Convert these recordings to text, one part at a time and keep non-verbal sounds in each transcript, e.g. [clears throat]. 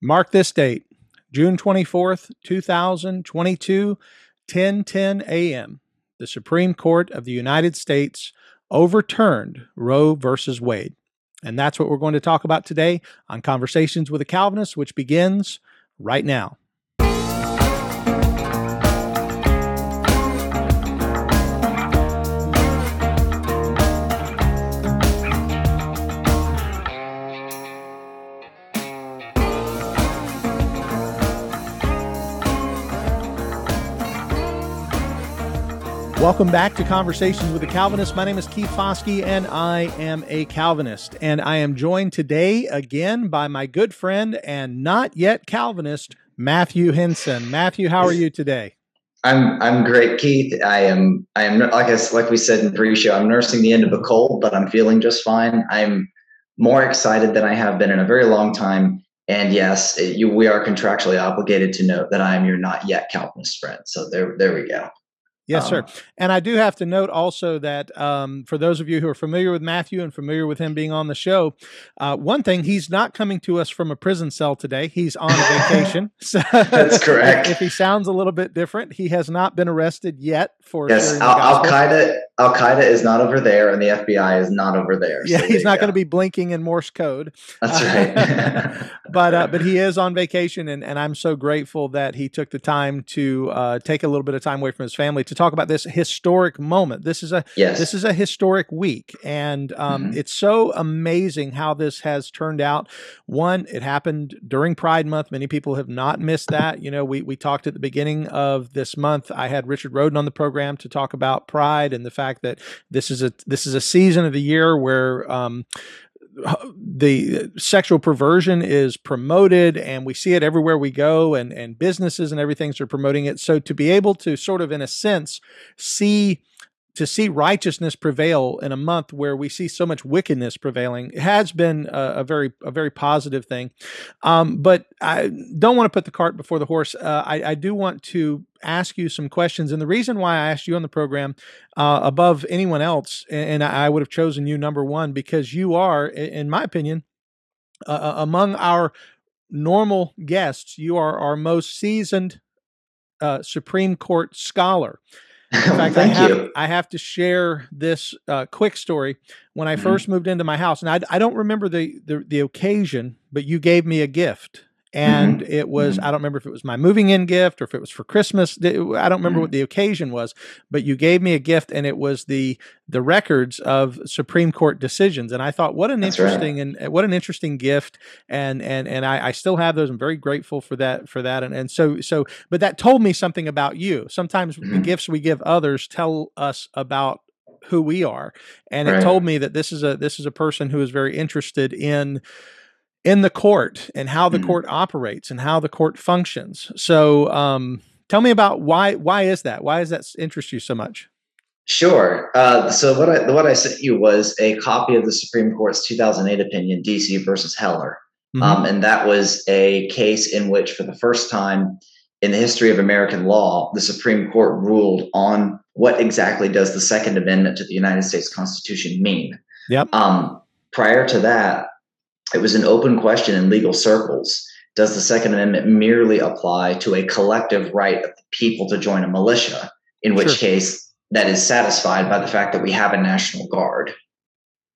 Mark this date, June 24th, 2022, 10:10 a.m. The Supreme Court of the United States overturned Roe versus Wade. And that's what we're going to talk about today on Conversations with a Calvinist, which begins right now. Welcome back to Conversations with a Calvinist. My name is Keith Foskey, and I am a Calvinist. And I am joined today again by my good friend and not yet Calvinist, Matthew Henson. Matthew, how are you today? I'm I'm great, Keith. I am I am like I like we said in pre-show. I'm nursing the end of a cold, but I'm feeling just fine. I'm more excited than I have been in a very long time. And yes, you, we are contractually obligated to note that I am your not yet Calvinist friend. So there there we go. Yes, sir. Um, and I do have to note also that um, for those of you who are familiar with Matthew and familiar with him being on the show, uh, one thing, he's not coming to us from a prison cell today. He's on vacation. [laughs] so That's [laughs] correct. if he sounds a little bit different, he has not been arrested yet for. Yes, Al Qaeda. Al Qaeda is not over there, and the FBI is not over there. Yeah, so he's not going to be blinking in Morse code. That's [laughs] right. [laughs] but uh, but he is on vacation, and, and I'm so grateful that he took the time to uh, take a little bit of time away from his family to talk about this historic moment. This is a yes. this is a historic week, and um, mm-hmm. it's so amazing how this has turned out. One, it happened during Pride Month. Many people have not missed that. You know, we we talked at the beginning of this month. I had Richard Roden on the program to talk about Pride and the fact that this is a this is a season of the year where um, the sexual perversion is promoted and we see it everywhere we go and and businesses and everything are promoting it. So to be able to sort of in a sense see to see righteousness prevail in a month where we see so much wickedness prevailing has been a, a very a very positive thing. Um, but I don't want to put the cart before the horse. Uh, I, I, do want to ask you some questions, and the reason why I asked you on the program uh, above anyone else, and I would have chosen you number one because you are, in my opinion, uh, among our normal guests, you are our most seasoned uh, Supreme Court scholar. In fact, I have, you. I have to share this uh, quick story. When I 1st mm-hmm. moved into my house, and I, I don't remember the, the, the occasion, but you gave me a gift and mm-hmm. it was mm-hmm. i don't remember if it was my moving in gift or if it was for christmas i don't remember mm-hmm. what the occasion was but you gave me a gift and it was the the records of supreme court decisions and i thought what an That's interesting right. and what an interesting gift and and and I, I still have those i'm very grateful for that for that and, and so so but that told me something about you sometimes the mm-hmm. gifts we give others tell us about who we are and right. it told me that this is a this is a person who is very interested in in the court and how the mm-hmm. court operates and how the court functions. So, um, tell me about why why is that? Why does that interest you so much? Sure. Uh, so what I what I sent you was a copy of the Supreme Court's 2008 opinion, DC versus Heller, mm-hmm. um, and that was a case in which, for the first time in the history of American law, the Supreme Court ruled on what exactly does the Second Amendment to the United States Constitution mean. Yep. Um, prior to that, it was an open question in legal circles. Does the Second Amendment merely apply to a collective right of the people to join a militia, in which sure. case that is satisfied by the fact that we have a National Guard?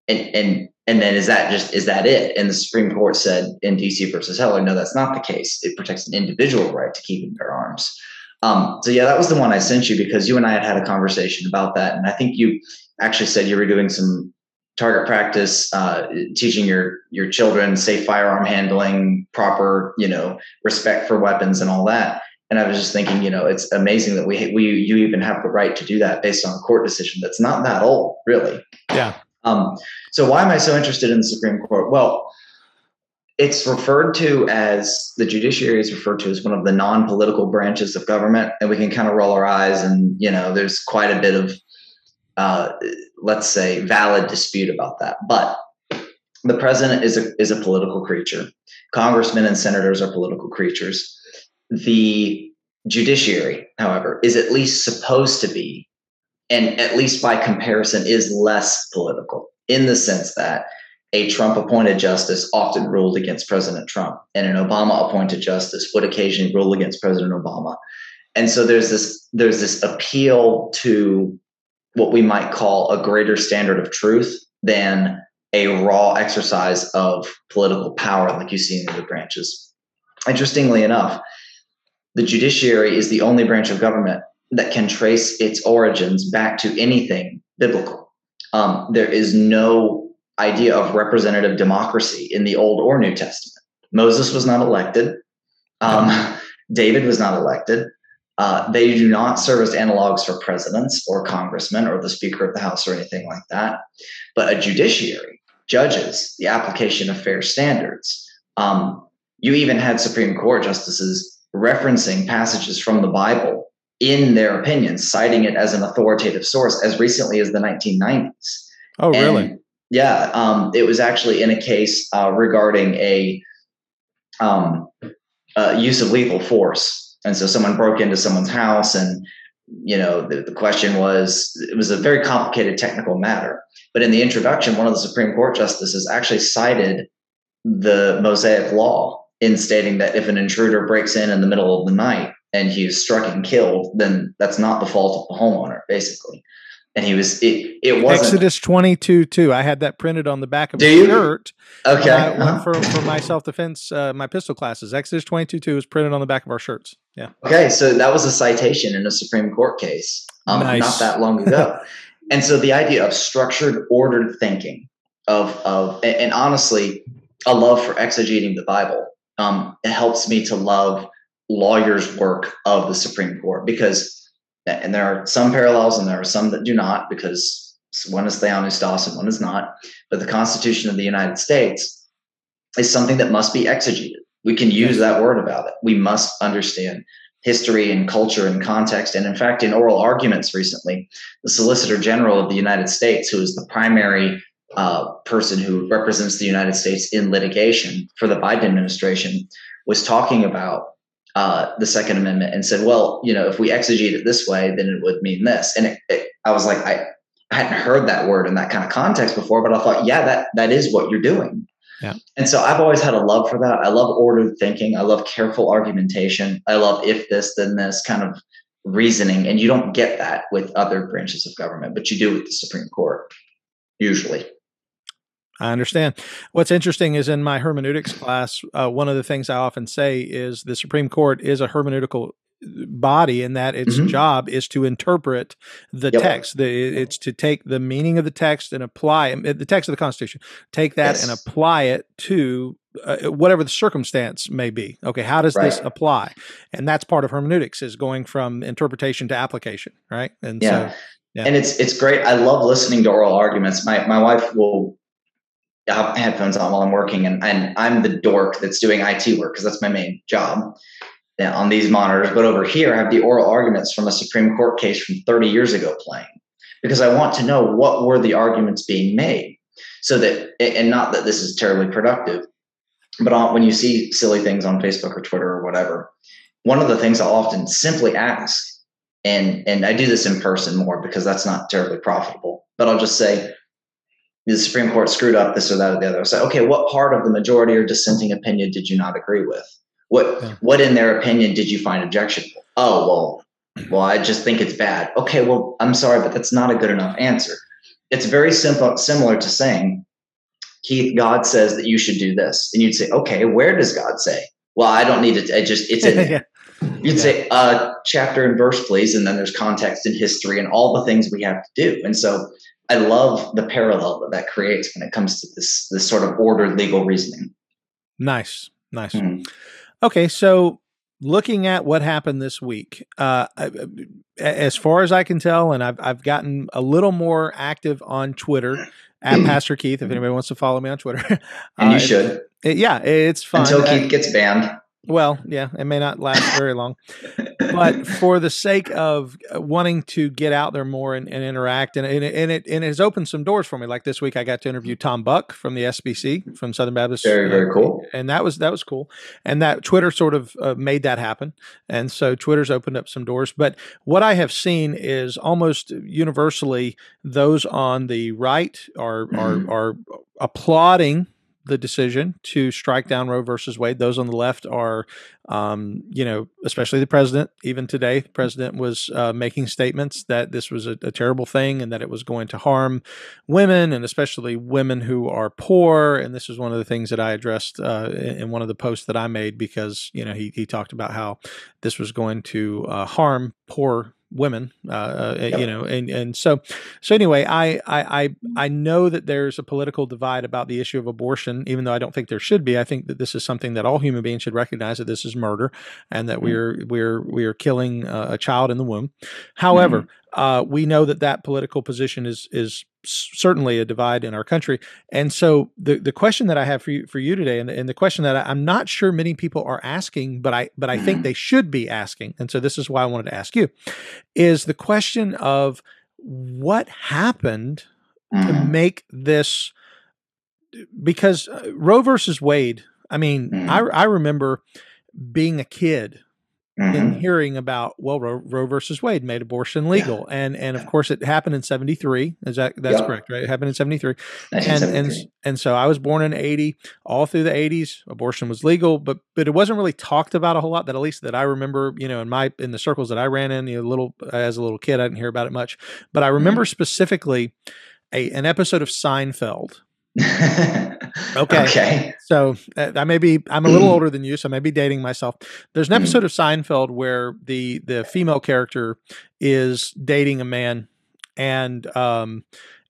And, and and then is that just is that it? And the Supreme Court said in DC versus Heller, no, that's not the case. It protects an individual right to keep and bear arms. Um, so yeah, that was the one I sent you because you and I had had a conversation about that, and I think you actually said you were doing some target practice, uh, teaching your your children safe firearm handling, proper you know respect for weapons and all that. And I was just thinking, you know, it's amazing that we we you even have the right to do that based on a court decision that's not that old, really. Yeah. Um, so why am I so interested in the Supreme Court? Well, it's referred to as the judiciary is referred to as one of the non-political branches of government, and we can kind of roll our eyes, and you know, there's quite a bit of uh, let's say, valid dispute about that. But the president is a, is a political creature. Congressmen and senators are political creatures. The judiciary, however, is at least supposed to be, and at least by comparison, is less political in the sense that a Trump appointed justice often ruled against President Trump, and an Obama appointed justice would occasionally rule against President Obama. And so there's this there's this appeal to what we might call a greater standard of truth than a raw exercise of political power like you see in the other branches. Interestingly enough, the judiciary is the only branch of government that can trace its origins back to anything biblical. Um, there is no idea of representative democracy in the Old or New Testament. Moses was not elected. Um, [laughs] David was not elected. Uh, they do not serve as analogs for presidents or congressmen or the Speaker of the House or anything like that. But a judiciary judges the application of fair standards. Um, you even had Supreme Court justices referencing passages from the Bible in their opinions, citing it as an authoritative source as recently as the 1990s. Oh, really? Yeah, um, it was actually in a case uh, regarding a um, uh, use of lethal force, and so someone broke into someone's house, and you know the, the question was it was a very complicated technical matter. But in the introduction, one of the Supreme Court justices actually cited the Mosaic Law in stating that if an intruder breaks in in the middle of the night and he's struck and killed, then that's not the fault of the homeowner, basically and he was it. It was Exodus twenty two two. I had that printed on the back of Do my you? shirt. Okay, uh-huh. for for my self defense, uh, my pistol classes. Exodus twenty two two is printed on the back of our shirts. Yeah. Okay, so that was a citation in a Supreme Court case, um, nice. not that long ago. [laughs] and so the idea of structured, ordered thinking, of of and, and honestly, a love for exegeting the Bible. Um, it helps me to love lawyers' work of the Supreme Court because and there are some parallels and there are some that do not because one is Theopneustos and one is not. But the Constitution of the United States is something that must be exegeted. We can use that word about it. We must understand history and culture and context. And in fact, in oral arguments recently, the Solicitor General of the United States, who is the primary uh, person who represents the United States in litigation for the Biden administration, was talking about uh, the Second Amendment and said, well, you know, if we exegete it this way, then it would mean this. And it, it, I was like, I, I hadn't heard that word in that kind of context before, but I thought, yeah, that that is what you're doing. Yeah. And so I've always had a love for that. I love ordered thinking. I love careful argumentation. I love if this, then this kind of reasoning. And you don't get that with other branches of government, but you do with the Supreme Court, usually. I understand. What's interesting is in my hermeneutics class, uh, one of the things I often say is the Supreme Court is a hermeneutical uh, body in that its mm-hmm. job is to interpret the yep. text. The, it's to take the meaning of the text and apply the text of the Constitution, take that yes. and apply it to uh, whatever the circumstance may be. Okay, how does right. this apply? And that's part of hermeneutics is going from interpretation to application, right? And yeah. so yeah. And it's it's great. I love listening to oral arguments. My my wife will have headphones on while I'm working, and, and I'm the dork that's doing IT work because that's my main job on these monitors. But over here, I have the oral arguments from a Supreme Court case from 30 years ago playing because I want to know what were the arguments being made. So that, and not that this is terribly productive, but when you see silly things on Facebook or Twitter or whatever, one of the things I'll often simply ask, and and I do this in person more because that's not terribly profitable, but I'll just say, the Supreme Court screwed up this or that or the other. So, okay, what part of the majority or dissenting opinion did you not agree with? What yeah. what in their opinion did you find objectionable? Oh well, well, I just think it's bad. Okay, well, I'm sorry, but that's not a good enough answer. It's very simple, similar to saying, Keith, God says that you should do this, and you'd say, okay, where does God say? Well, I don't need it. I just it's in [laughs] there. You'd yeah. say, uh, chapter and verse, please, and then there's context and history and all the things we have to do. And so I love the parallel that that creates when it comes to this this sort of ordered legal reasoning. Nice, nice. Mm. Okay, so looking at what happened this week, uh, as far as I can tell, and I've I've gotten a little more active on Twitter [clears throat] at Pastor Keith. If anybody wants to follow me on Twitter, and you uh, should. It, yeah, it's fun until Keith gets banned. Well, yeah, it may not last very long. but [laughs] for the sake of wanting to get out there more and, and interact, and, and, and, it and it has opened some doors for me. Like this week, I got to interview Tom Buck from the SBC from Southern Baptist. Very very cool. And that was that was cool. And that Twitter sort of uh, made that happen. And so Twitter's opened up some doors. But what I have seen is almost universally those on the right are mm-hmm. are are applauding the decision to strike down Roe versus Wade. Those on the left are, um, you know, especially the president. Even today, the president was uh, making statements that this was a, a, terrible thing and that it was going to harm women and especially women who are poor. And this is one of the things that I addressed uh, in, one of the posts that I made because you know he he talked about how this was going to uh, harm poor women uh, uh yep. you know and and so so anyway I, I i i know that there's a political divide about the issue of abortion even though i don't think there should be i think that this is something that all human beings should recognize that this is murder and that mm-hmm. we're we're we're killing uh, a child in the womb however mm-hmm uh, we know that that political position is is certainly a divide in our country. And so the the question that I have for you for you today, and the, and the question that I, am not sure many people are asking, but I but I think mm-hmm. they should be asking, and so this is why I wanted to ask you, is the question of what happened mm-hmm. to make this because uh, Roe versus Wade. I mean, mm-hmm. I I remember being a kid mm-hmm. in hearing about well Roe, Roe, versus Wade made abortion legal, yeah. and and of course it happened in '73. Is that that's correct? Right? It happened in '73, and and and so I was born in '80. All through the '80s, abortion was legal, but but it wasn't really talked about a whole lot. That at least that I remember, you know, in my in the circles that I ran in, you know, little as a little kid, I didn't hear about it much, but I remember mm-hmm. specifically a an episode of Seinfeld [laughs] okay. Okay. So uh, I may be I'm a little older than you, so I may be dating myself. There's an episode of Seinfeld where the the female character is dating a man, and um,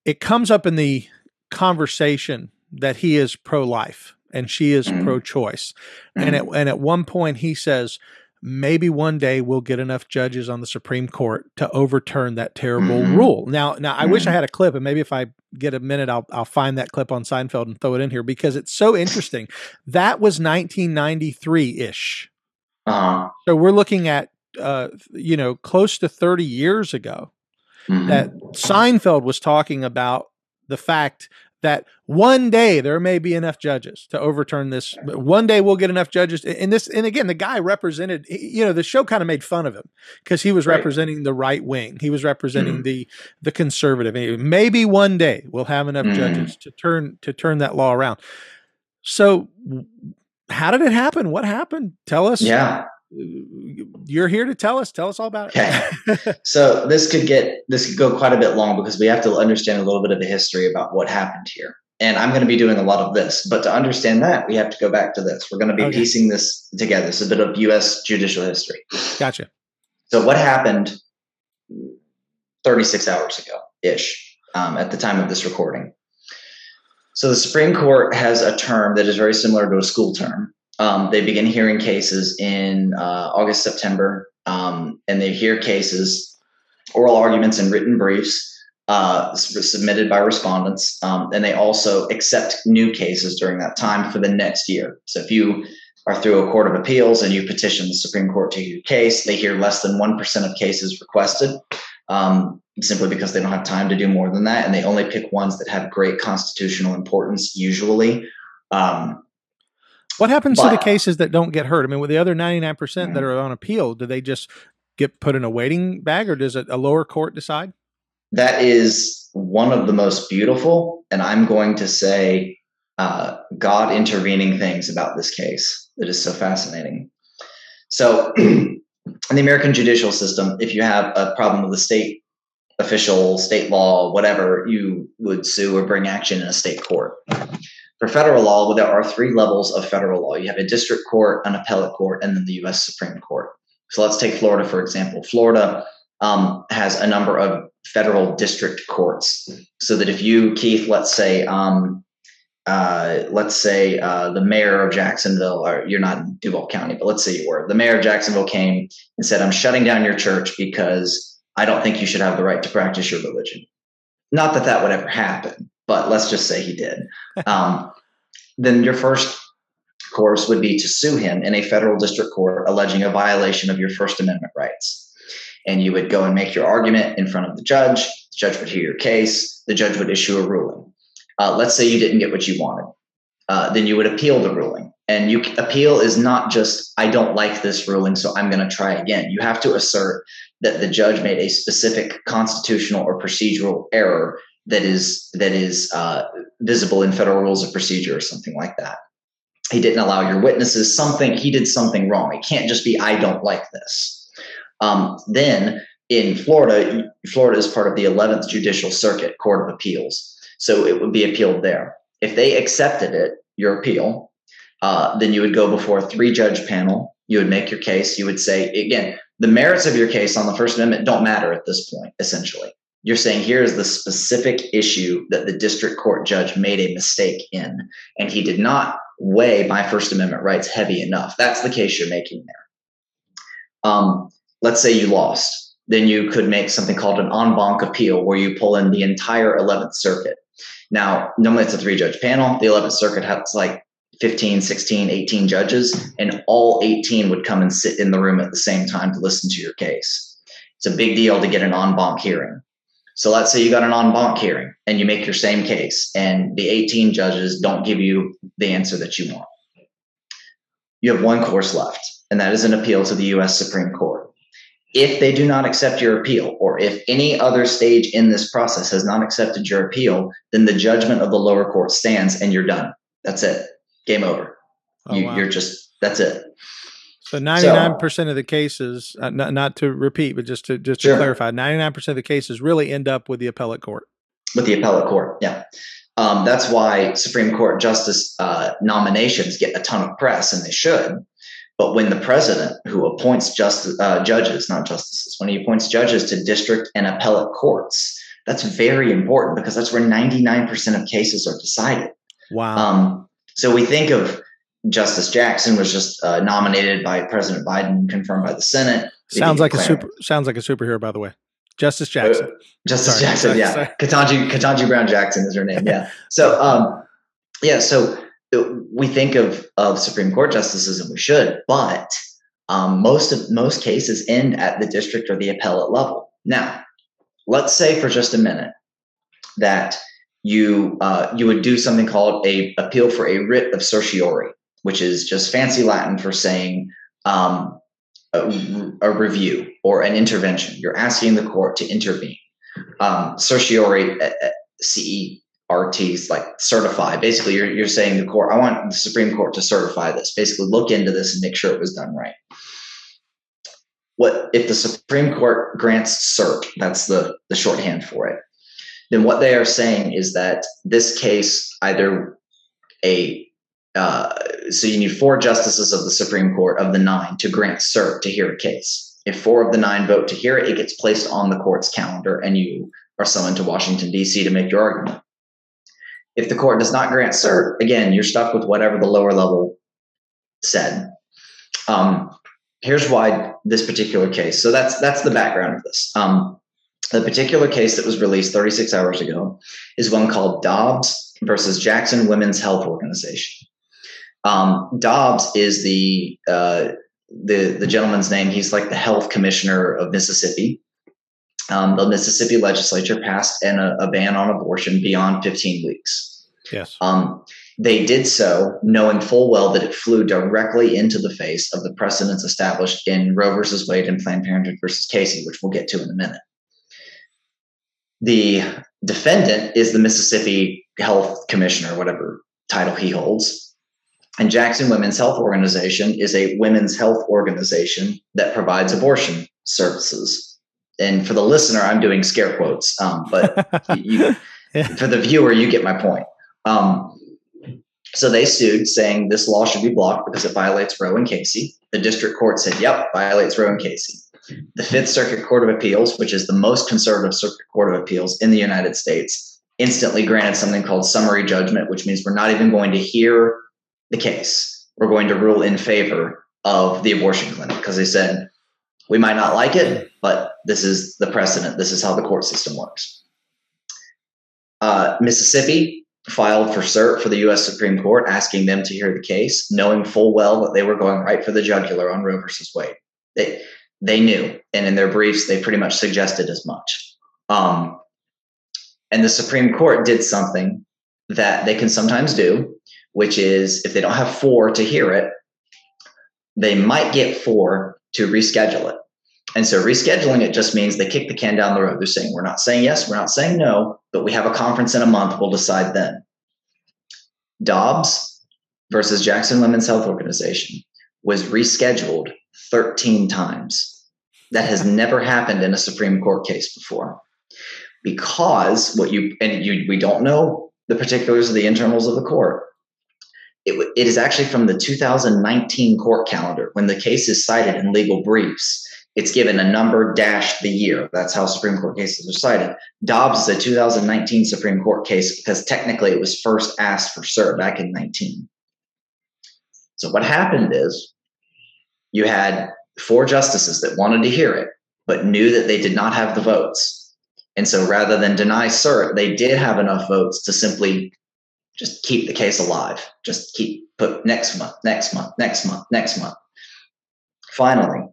it comes up in the conversation that he is pro life and she is mm-hmm. pro choice, and at and at one point he says, maybe one day we'll get enough judges on the Supreme Court to overturn that terrible mm-hmm. rule. Now, now I mm-hmm. wish I mm-hmm. had a clip, and maybe if I get a minute, I'll I'll find that clip on Seinfeld and throw it in here because it's so interesting. that was 1993 ish. Uh-huh. So we're looking at uh, you know close to 30 years ago mm-hmm. that Seinfeld was talking about the fact that one day there may be enough judges to overturn this. One day we'll get enough judges. And this, and again, the guy represented, you know, the show kind of made fun of him because he was right. representing the right wing. He was representing mm-hmm. the the conservative. Maybe one day we'll have enough mm-hmm. judges to turn to turn that law around. So, how did it happen? What happened? Tell us. Yeah you're here to tell us. Tell us all about it. Okay. [laughs] so this could get this could go quite a bit long because we have to understand a little bit of the history about what happened here. And I'm going to be doing a lot of this, but to understand that, we have to go back to this. We're going to be okay. piecing this together. It's a bit of U.S. judicial history. Gotcha. So what happened 36 hours ago ish um, at the time of this recording? So the Supreme Court has a term that is very similar to a school term um, they begin hearing cases in uh, August, September, um, and they hear cases, oral arguments, and written briefs uh, submitted by respondents. Um, and they also accept new cases during that time for the next year. So if you are through a court of appeals and you petition the Supreme Court to hear your case, they hear less than 1% of cases requested. Um, simply because they don't have time to do more than that, and they only pick ones that have great constitutional importance, usually. Um, what happens but, to the cases that don't get heard? I mean, with the other 99% mm-hmm. that are on appeal, do they just get put in a waiting bag or does it a lower court decide? That is one of the most beautiful, and I'm going to say uh, God intervening things about this case that is so fascinating. So, [clears throat] in the American judicial system, if you have a problem with a state official, state law, whatever, you would sue or bring action in a state court. For federal law, there are three levels of federal law. You have a district court, an appellate court, and then the U.S. Supreme Court. So let's take Florida, for example. Florida um, has a number of federal district courts. So that if you, Keith, let's say, um, uh, let's say uh, the mayor of Jacksonville, or you're not in Duval County, but let's say you were, the mayor of Jacksonville came and said, I'm shutting down your church because I don't think you should have the right to practice your religion. Not that that would ever happen, but let's just say he did. Um, then your first course would be to sue him in a federal district court alleging a violation of your First Amendment rights. And you would go and make your argument in front of the judge. The judge would hear your case. The judge would issue a ruling. Uh, let's say you didn't get what you wanted. Uh, then you would appeal the ruling. And you appeal is not just I don't like this ruling, so I'm going to try again. You have to assert that the judge made a specific constitutional or procedural error that is that is uh, visible in federal rules of procedure or something like that. He didn't allow your witnesses something. He did something wrong. It can't just be I don't like this. Um, then in Florida, Florida is part of the 11th Judicial Circuit Court of Appeals, so it would be appealed there. If they accepted it, your appeal, uh, then you would go before a three-judge panel. You would make your case. You would say again, the merits of your case on the First Amendment don't matter at this point. Essentially, you're saying here is the specific issue that the district court judge made a mistake in, and he did not weigh my First Amendment rights heavy enough. That's the case you're making there. Um, let's say you lost, then you could make something called an en banc appeal, where you pull in the entire 11th Circuit. Now, normally it's a three judge panel. The 11th Circuit has like 15, 16, 18 judges, and all 18 would come and sit in the room at the same time to listen to your case. It's a big deal to get an en banc hearing. So let's say you got an en banc hearing and you make your same case, and the 18 judges don't give you the answer that you want. You have one course left, and that is an appeal to the US Supreme Court. If they do not accept your appeal, or if any other stage in this process has not accepted your appeal, then the judgment of the lower court stands and you're done. That's it. Game over. Oh, you, are just, that's it. So ninety nine percent of the cases, uh, not, not to repeat, but just to just to sure. clarify, ninety nine percent of the cases really end up with the appellate court. With the appellate court, yeah. Um, that's why Supreme Court justice uh, nominations get a ton of press, and they should. But when the president, who appoints just uh, judges, not justices, when he appoints judges to district and appellate courts, that's very important because that's where ninety nine percent of cases are decided. Wow. Um, so we think of Justice Jackson was just uh, nominated by President Biden, confirmed by the Senate. Sounds like a super. Sounds like a superhero, by the way. Justice uh, Jackson. Uh, Justice Sorry. Jackson, yeah. Ketanji Ketanji Brown Jackson is her name. Yeah. [laughs] So, um, yeah. So uh, we think of of Supreme Court justices, and we should, but um, most of most cases end at the district or the appellate level. Now, let's say for just a minute that you uh, you would do something called a appeal for a writ of certiorari which is just fancy Latin for saying um, a, a, review or an intervention. You're asking the court to intervene. Um, certiorari, uh, uh, C-E-R-T, like certify. Basically, you're, you're saying the court, I want the Supreme Court to certify this. Basically, look into this and make sure it was done right. What if the Supreme Court grants cert? That's the, the shorthand for it. Then what they are saying is that this case either a uh, so you need four justices of the Supreme Court of the nine to grant cert to hear a case. If four of the nine vote to hear it, it gets placed on the court's calendar and you are summoned to Washington, D.C. to make your argument. If the court does not grant cert, again, you're stuck with whatever the lower level said. Um, here's why this particular case. So that's that's the background of this. Um, the particular case that was released 36 hours ago is one called Dobbs versus Jackson Women's Health Organization. Um, Dobbs is the uh, the the gentleman's name. He's like the health commissioner of Mississippi. Um, the Mississippi legislature passed an, a, a, ban on abortion beyond 15 weeks. Yes. Um, they did so knowing full well that it flew directly into the face of the precedents established in Roe versus Wade and Planned Parenthood versus Casey, which we'll get to in a minute. The defendant is the Mississippi Health Commissioner, whatever title he holds. And Jackson Women's Health Organization is a women's health organization that provides abortion services. And for the listener, I'm doing scare quotes, um, but [laughs] you, yeah. for the viewer, you get my point. Um, so they sued, saying this law should be blocked because it violates Roe and Casey. The district court said, "Yep, violates Roe and Casey." The Fifth Circuit Court of Appeals, which is the most conservative circuit court of appeals in the United States, instantly granted something called summary judgment, which means we're not even going to hear the case. We're going to rule in favor of the abortion clinic because they said we might not like it, but this is the precedent. This is how the court system works. Uh, Mississippi filed for cert for the U.S. Supreme Court, asking them to hear the case, knowing full well that they were going right for the jugular on Roe versus Wade. They they knew, and in their briefs, they pretty much suggested as much. Um, and the Supreme Court did something that they can sometimes do, which is if they don't have four to hear it, they might get four to reschedule it. And so rescheduling it just means they kick the can down the road. They're saying, we're not saying yes, we're not saying no, but we have a conference in a month. We'll decide then. Dobbs versus Jackson Women's Health Organization was rescheduled 13 times. That has [laughs] never happened in a Supreme Court case before. Because what you, and you, we don't know the particulars of the internals of the court. It, it is actually from the 2019 court calendar when the case is cited in legal briefs it's given a number dash the year. That's how Supreme Court cases are cited. Dobbs is a 2019 Supreme Court case because technically it was first asked for cert back in 19. So what happened is you had four justices that wanted to hear it, but knew that they did not have the votes. And so rather than deny cert, they did have enough votes to simply just keep the case alive. Just keep put next month, next month, next month, next month. Finally,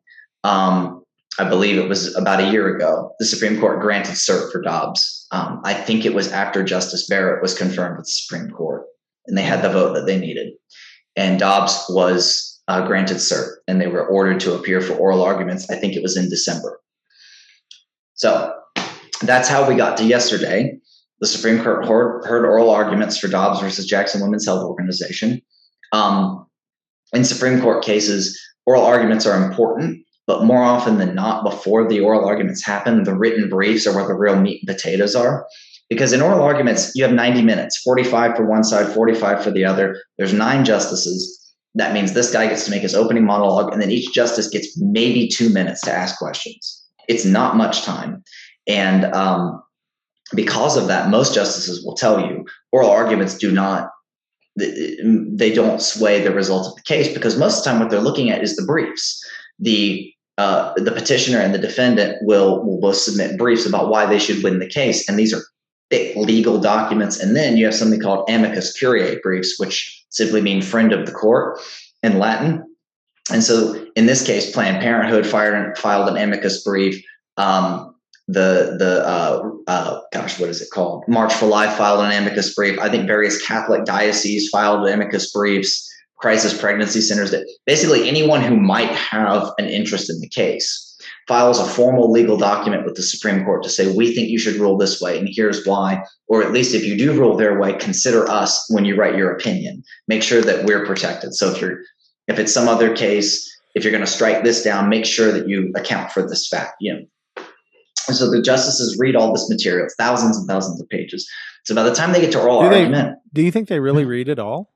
um, I believe it was about a year ago, the Supreme Court granted cert for Dobbs. Um, I think it was after Justice Barrett was confirmed with the Supreme Court, and they had the vote that they needed. And Dobbs was uh, granted cert, and they were ordered to appear for oral arguments. I think it was in December. So that's how we got to yesterday. The Supreme Court heard, heard oral arguments for Dobbs versus Jackson Women's Health Organization. Um, in Supreme Court cases, oral arguments are important but more often than not, before the oral arguments happen, the written briefs are where the real meat and potatoes are. Because in oral arguments, you have 90 minutes, 45 for one side, 45 for the other. There's nine justices. That means this guy gets to make his opening monologue, and then each justice gets maybe two minutes to ask questions. It's not much time. And um, because of that, most justices will tell you oral arguments do not they don't sway the result of the case because most of the time what they're looking at is the briefs the uh, the petitioner and the defendant will will both submit briefs about why they should win the case, and these are thick legal documents. And then you have something called amicus curiae briefs, which simply mean friend of the court in Latin. And so, in this case, Planned Parenthood fired, filed an amicus brief. Um, the the uh, uh, gosh, what is it called? March for Life filed an amicus brief. I think various Catholic dioceses filed amicus briefs crisis pregnancy centers that basically anyone who might have an interest in the case files a formal legal document with the Supreme Court to say, we think you should rule this way, and here's why. Or at least if you do rule their way, consider us when you write your opinion. Make sure that we're protected. So if you're if it's some other case, if you're going to strike this down, make sure that you account for this fact. You know. And so the justices read all this material, thousands and thousands of pages. So by the time they get to oral do argument, they, do you think they really read it all?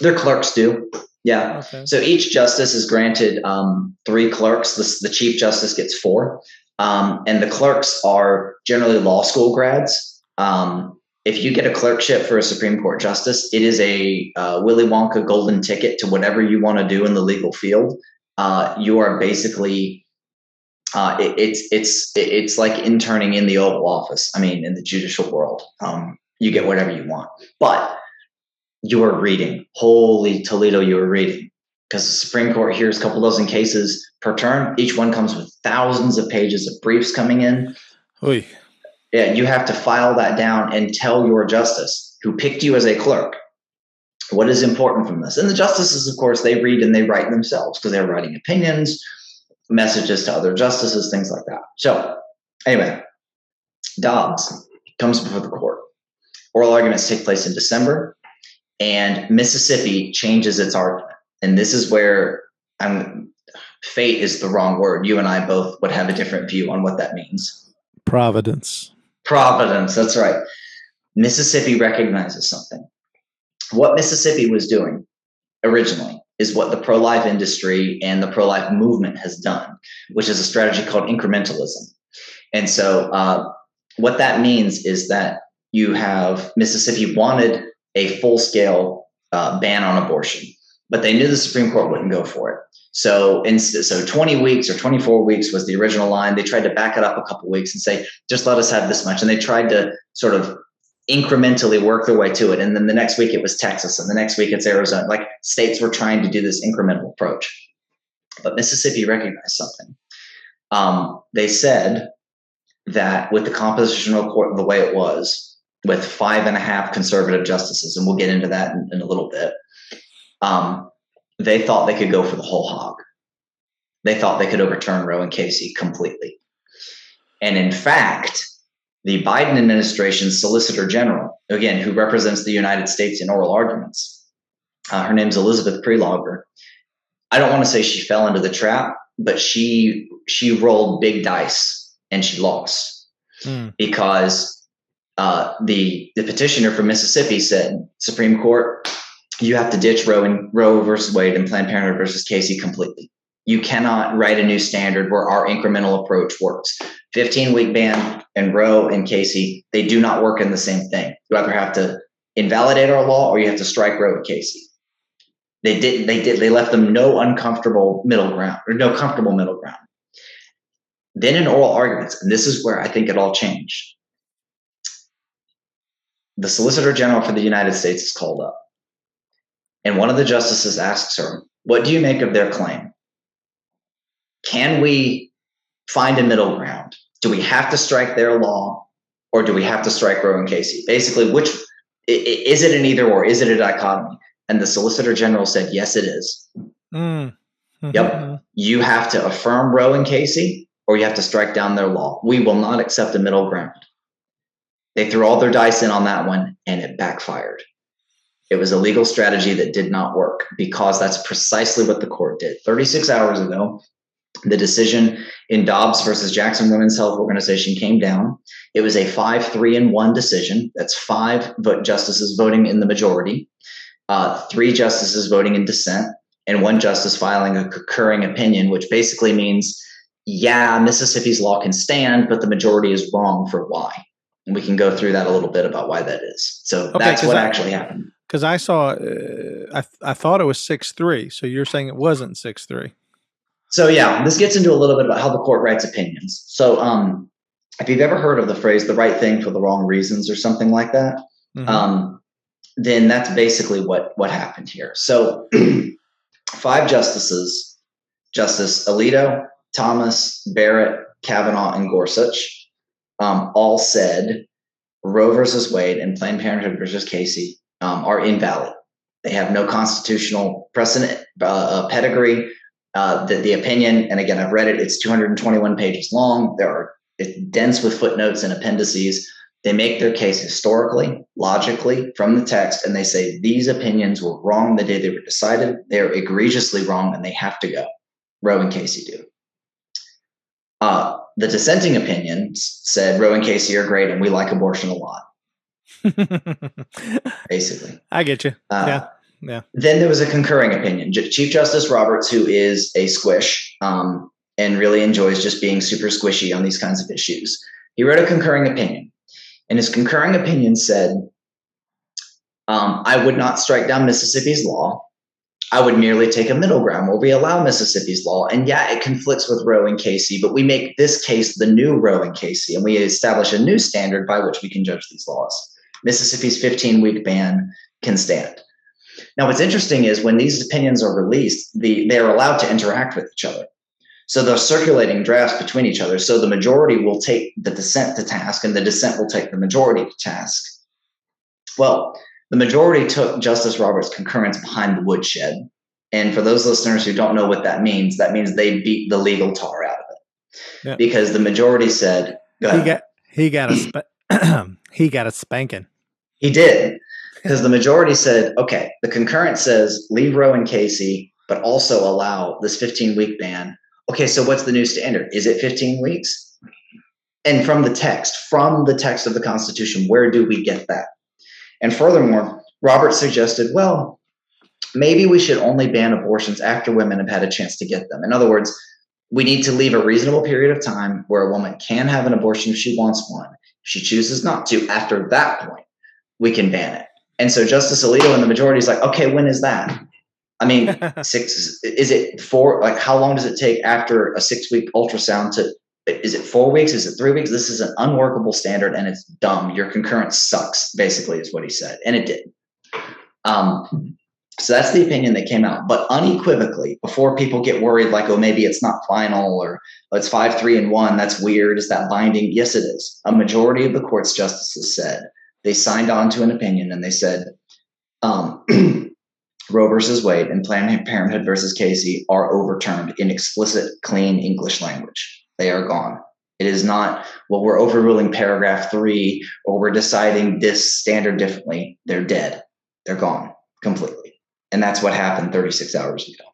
Their clerks do. Yeah. Okay. So each justice is granted um, three clerks. The, the, chief justice gets four. Um, and the clerks are generally law school grads. Um, if you get a clerkship for a Supreme Court justice, it is a uh, Willy Wonka golden ticket to whatever you want to do in the legal field. Uh, you are basically uh, it, it's it's it's like interning in the Oval Office. I mean, in the judicial world, um, you get whatever you want. But you are reading. Holy Toledo, you are reading. Because the Supreme Court hears a couple dozen cases per term. Each one comes with thousands of pages of briefs coming in. Oy. Yeah, you have to file that down and tell your justice who picked you as a clerk what is important from this. And the justices, of course, they read and they write themselves because they're writing opinions, messages to other justices, things like that. So, anyway, Dobbs comes before the court. Oral arguments take place in December and Mississippi changes its argument. And this is where I'm, fate is the wrong word. You and I both would have a different view on what that means. Providence. Providence, that's right. Mississippi recognizes something. What Mississippi was doing originally is what the pro life industry and the pro life movement has done, which is a strategy called incrementalism. And so, uh, what that means is that you have Mississippi wanted a full scale uh, ban on abortion, but they knew the Supreme Court wouldn't go for it. So, in, so 20 weeks or 24 weeks was the original line. They tried to back it up a couple weeks and say, just let us have this much. And they tried to sort of incrementally work their way to it. And then the next week it was Texas, and the next week it's Arizona. Like states were trying to do this incremental approach. But Mississippi recognized something. Um, they said that with the compositional court the way it was, with five and a half conservative justices, and we'll get into that in, in a little bit, um, they thought they could go for the whole hog. They thought they could overturn Roe and Casey completely. And in fact, the Biden administration's Solicitor General, again, who represents the United States in oral arguments, uh, her name's Elizabeth Prelogar. I don't want to say she fell into the trap, but she she rolled big dice and she lost mm. because uh, the the petitioner from Mississippi said, Supreme Court, you have to ditch Roe and Roe versus Wade and Planned Parenthood versus Casey completely. You cannot write a new standard where our incremental approach works. 15 week ban and Roe and Casey, they do not work in the same thing. You either have to invalidate our law or you have to strike Roe and Casey. They did, they did, they left them no uncomfortable middle ground or no comfortable middle ground. Then in oral arguments, and this is where I think it all changed. The Solicitor General for the United States is called up. And one of the justices asks her, What do you make of their claim? Can we find a middle ground? Do we have to strike their law or do we have to strike Roe and Casey? Basically, which is it an either or? Is it a dichotomy? And the Solicitor General said, Yes, it is. Mm. Mm-hmm. Yep. You have to affirm Roe and Casey or you have to strike down their law. We will not accept a middle ground. They threw all their dice in on that one and it backfired. It was a legal strategy that did not work because that's precisely what the court did. 36 hours ago, the decision in Dobbs versus Jackson Women's Health Organization came down. It was a 5 3 and 1 decision. That's five vote justices voting in the majority, uh, three justices voting in dissent, and one justice filing a concurring opinion, which basically means, yeah, Mississippi's law can stand, but the majority is wrong for why. And we can go through that a little bit about why that is. So okay, that's what I, actually happened because I saw, uh, I I thought it was six three. So you're saying it wasn't six three. So yeah, this gets into a little bit about how the court writes opinions. So um, if you've ever heard of the phrase "the right thing for the wrong reasons" or something like that, mm-hmm. um, then that's basically what what happened here. So [clears throat] five justices, Justice Alito, Thomas, Barrett, Kavanaugh, and Gorsuch, um, all said Roe versus Wade and Planned Parenthood versus Casey um, are invalid. They have no constitutional precedent, uh, uh, pedigree. Uh, the, the opinion, and again, I've read it. It's 221 pages long. There are it's dense with footnotes and appendices. They make their case historically, logically from the text, and they say these opinions were wrong the day they were decided. They're egregiously wrong, and they have to go. Roe and Casey do. Uh, the dissenting opinions said Roe and Casey are great, and we like abortion a lot. [laughs] basically. I get you. Uh, yeah. Yeah. Then there was a concurring opinion. Chief Justice Roberts, who is a squish um, and really enjoys just being super squishy on these kinds of issues, he wrote a concurring opinion. And his concurring opinion said, um, I would not strike down Mississippi's law. I would merely take a middle ground where we allow Mississippi's law. And yeah, it conflicts with Roe and Casey, but we make this case the new Roe and Casey, and we establish a new standard by which we can judge these laws. Mississippi's 15 week ban can stand. Now, what's interesting is when these opinions are released, the, they are allowed to interact with each other. So they're circulating drafts between each other. So the majority will take the dissent to task, and the dissent will take the majority to task. Well, the majority took Justice Roberts' concurrence behind the woodshed. And for those listeners who don't know what that means, that means they beat the legal tar out of it. Yeah. Because the majority said, he got he got a sp- [clears throat] he got a spanking. He did. Because the majority said, okay, the concurrent says leave Roe and Casey, but also allow this 15 week ban. Okay, so what's the new standard? Is it 15 weeks? And from the text, from the text of the Constitution, where do we get that? And furthermore, Robert suggested, well, maybe we should only ban abortions after women have had a chance to get them. In other words, we need to leave a reasonable period of time where a woman can have an abortion if she wants one. If she chooses not to, after that point, we can ban it. And so Justice Alito and the majority is like, okay, when is that? I mean, [laughs] six is it four? Like, how long does it take after a six week ultrasound to is it four weeks? Is it three weeks? This is an unworkable standard and it's dumb. Your concurrence sucks, basically, is what he said. And it did. Um, so that's the opinion that came out. But unequivocally, before people get worried, like, oh, maybe it's not final or oh, it's five, three, and one, that's weird. Is that binding? Yes, it is. A majority of the court's justices said they signed on to an opinion and they said, um, [clears throat] Roe versus Wade and Planned Parenthood versus Casey are overturned in explicit, clean English language. They are gone. It is not, well, we're overruling paragraph three or we're deciding this standard differently. They're dead. They're gone completely. And that's what happened 36 hours ago.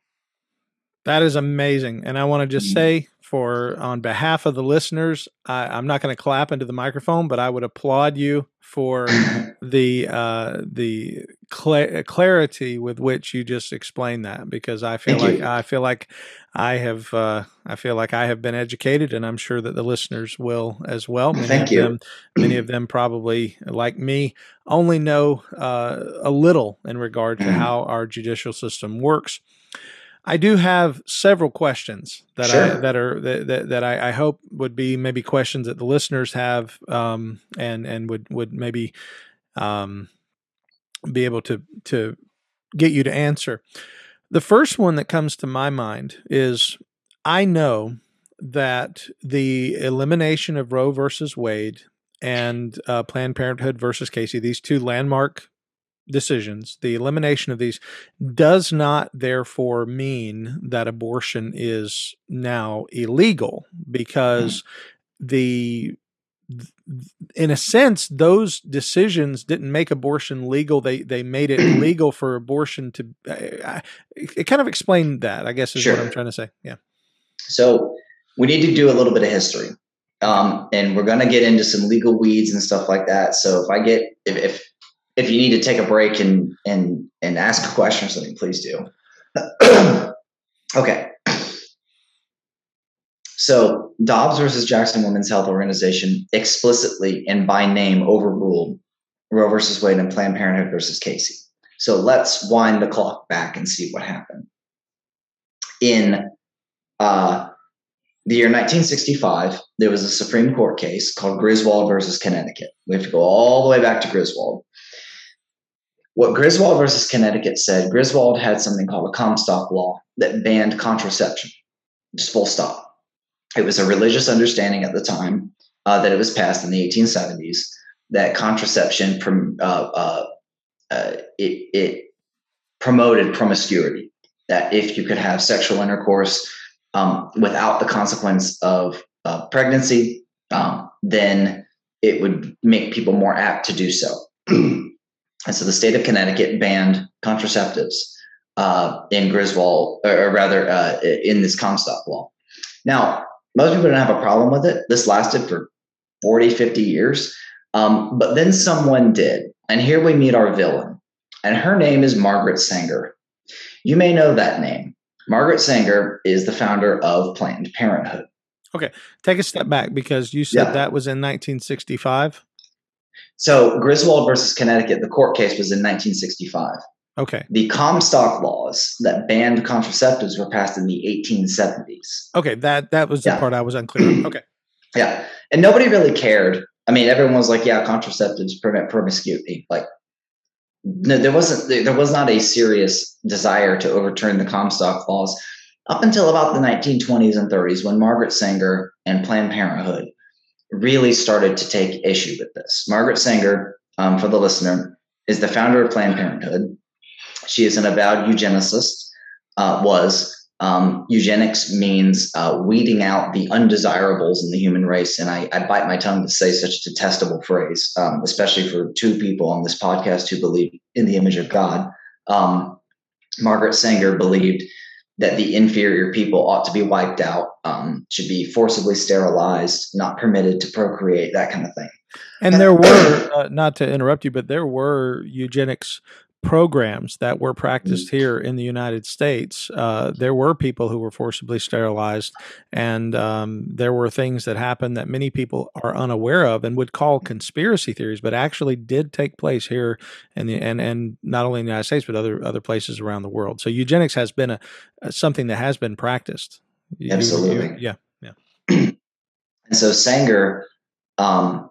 That is amazing. And I want to just mm-hmm. say, for on behalf of the listeners, I, am not going to clap into the microphone, but I would applaud you for [laughs] the uh, the cl- clarity with which you just explained that because I feel Thank like you. I feel like I have uh, I feel like I have been educated, and I'm sure that the listeners will as well. Many Thank of you. Them, many of them probably, like me, only know uh, a little in regard to mm-hmm. how our judicial system works. I do have several questions that sure. I that are that that, that I, I, hope would be maybe questions that the listeners have um, and and would would maybe um, be able to to get you to answer. The first one that comes to my mind is I know that the elimination of Roe versus Wade and uh, Planned Parenthood versus Casey, these two landmark decisions, the elimination of these does not therefore mean that abortion is now illegal because mm-hmm. the in a sense those decisions didn't make abortion legal they they made it [clears throat] legal for abortion to uh, it kind of explained that i guess is sure. what i'm trying to say yeah so we need to do a little bit of history um, and we're going to get into some legal weeds and stuff like that so if i get if, if if you need to take a break and and and ask a question or something, please do. [clears throat] okay. So Dobbs versus Jackson Women's Health Organization explicitly and by name overruled Roe versus Wade and Planned Parenthood versus Casey. So let's wind the clock back and see what happened. In uh, the year 1965, there was a Supreme Court case called Griswold versus Connecticut. We have to go all the way back to Griswold what Griswold versus Connecticut said, Griswold had something called a Comstock law that banned contraception, just full stop. It was a religious understanding at the time uh, that it was passed in the 1870s that contraception uh, uh, uh, it, it, promoted promiscuity. That if you could have sexual intercourse um, without the consequence of pregnancy, um, then it would make people more apt to do so. [clears throat] And so the state of Connecticut banned contraceptives uh, in Griswold, or, rather uh, in this Comstock law. Now, most people don't have a problem with it. This lasted for 40, 50 years. Um, but then someone did. And here we meet our villain. And her name is Margaret Sanger. You may know that name. Margaret Sanger is the founder of Planned Parenthood. Okay, take a step back because you said yeah. that was in 1965. So Griswold versus Connecticut, the court case was in 1965. Okay. The Comstock laws that banned contraceptives were passed in the 1870s. Okay, that that was the yeah. part I was unclear. Okay. [clears throat] Yeah, and nobody really cared. I mean, everyone was like, "Yeah, contraceptives prevent promiscuity." Like, no, there wasn't there was not a serious desire to overturn the Comstock laws up until about the 1920s and 30s when Margaret Sanger and Planned Parenthood really started to take issue with this. Margaret Sanger, um, for the listener, is the founder of Planned Parenthood. She is an avowed eugenicist, uh, was. Um, eugenics means uh, weeding out the undesirables in the human race. And I, I bite my tongue to say such a detestable phrase, um, especially for two people on this podcast who believe in the image of God. Um, Margaret Sanger believed that the inferior people ought to be wiped out, um, should be forcibly sterilized, not permitted to procreate, that kind of thing. And there [coughs] were, uh, not to interrupt you, but there were eugenics programs that were practiced here in the United States, uh, there were people who were forcibly sterilized, and um, there were things that happened that many people are unaware of and would call conspiracy theories, but actually did take place here in the and and not only in the United States but other other places around the world. So eugenics has been a, a something that has been practiced. Absolutely, you, you, yeah, yeah. [clears throat] And so Sanger um,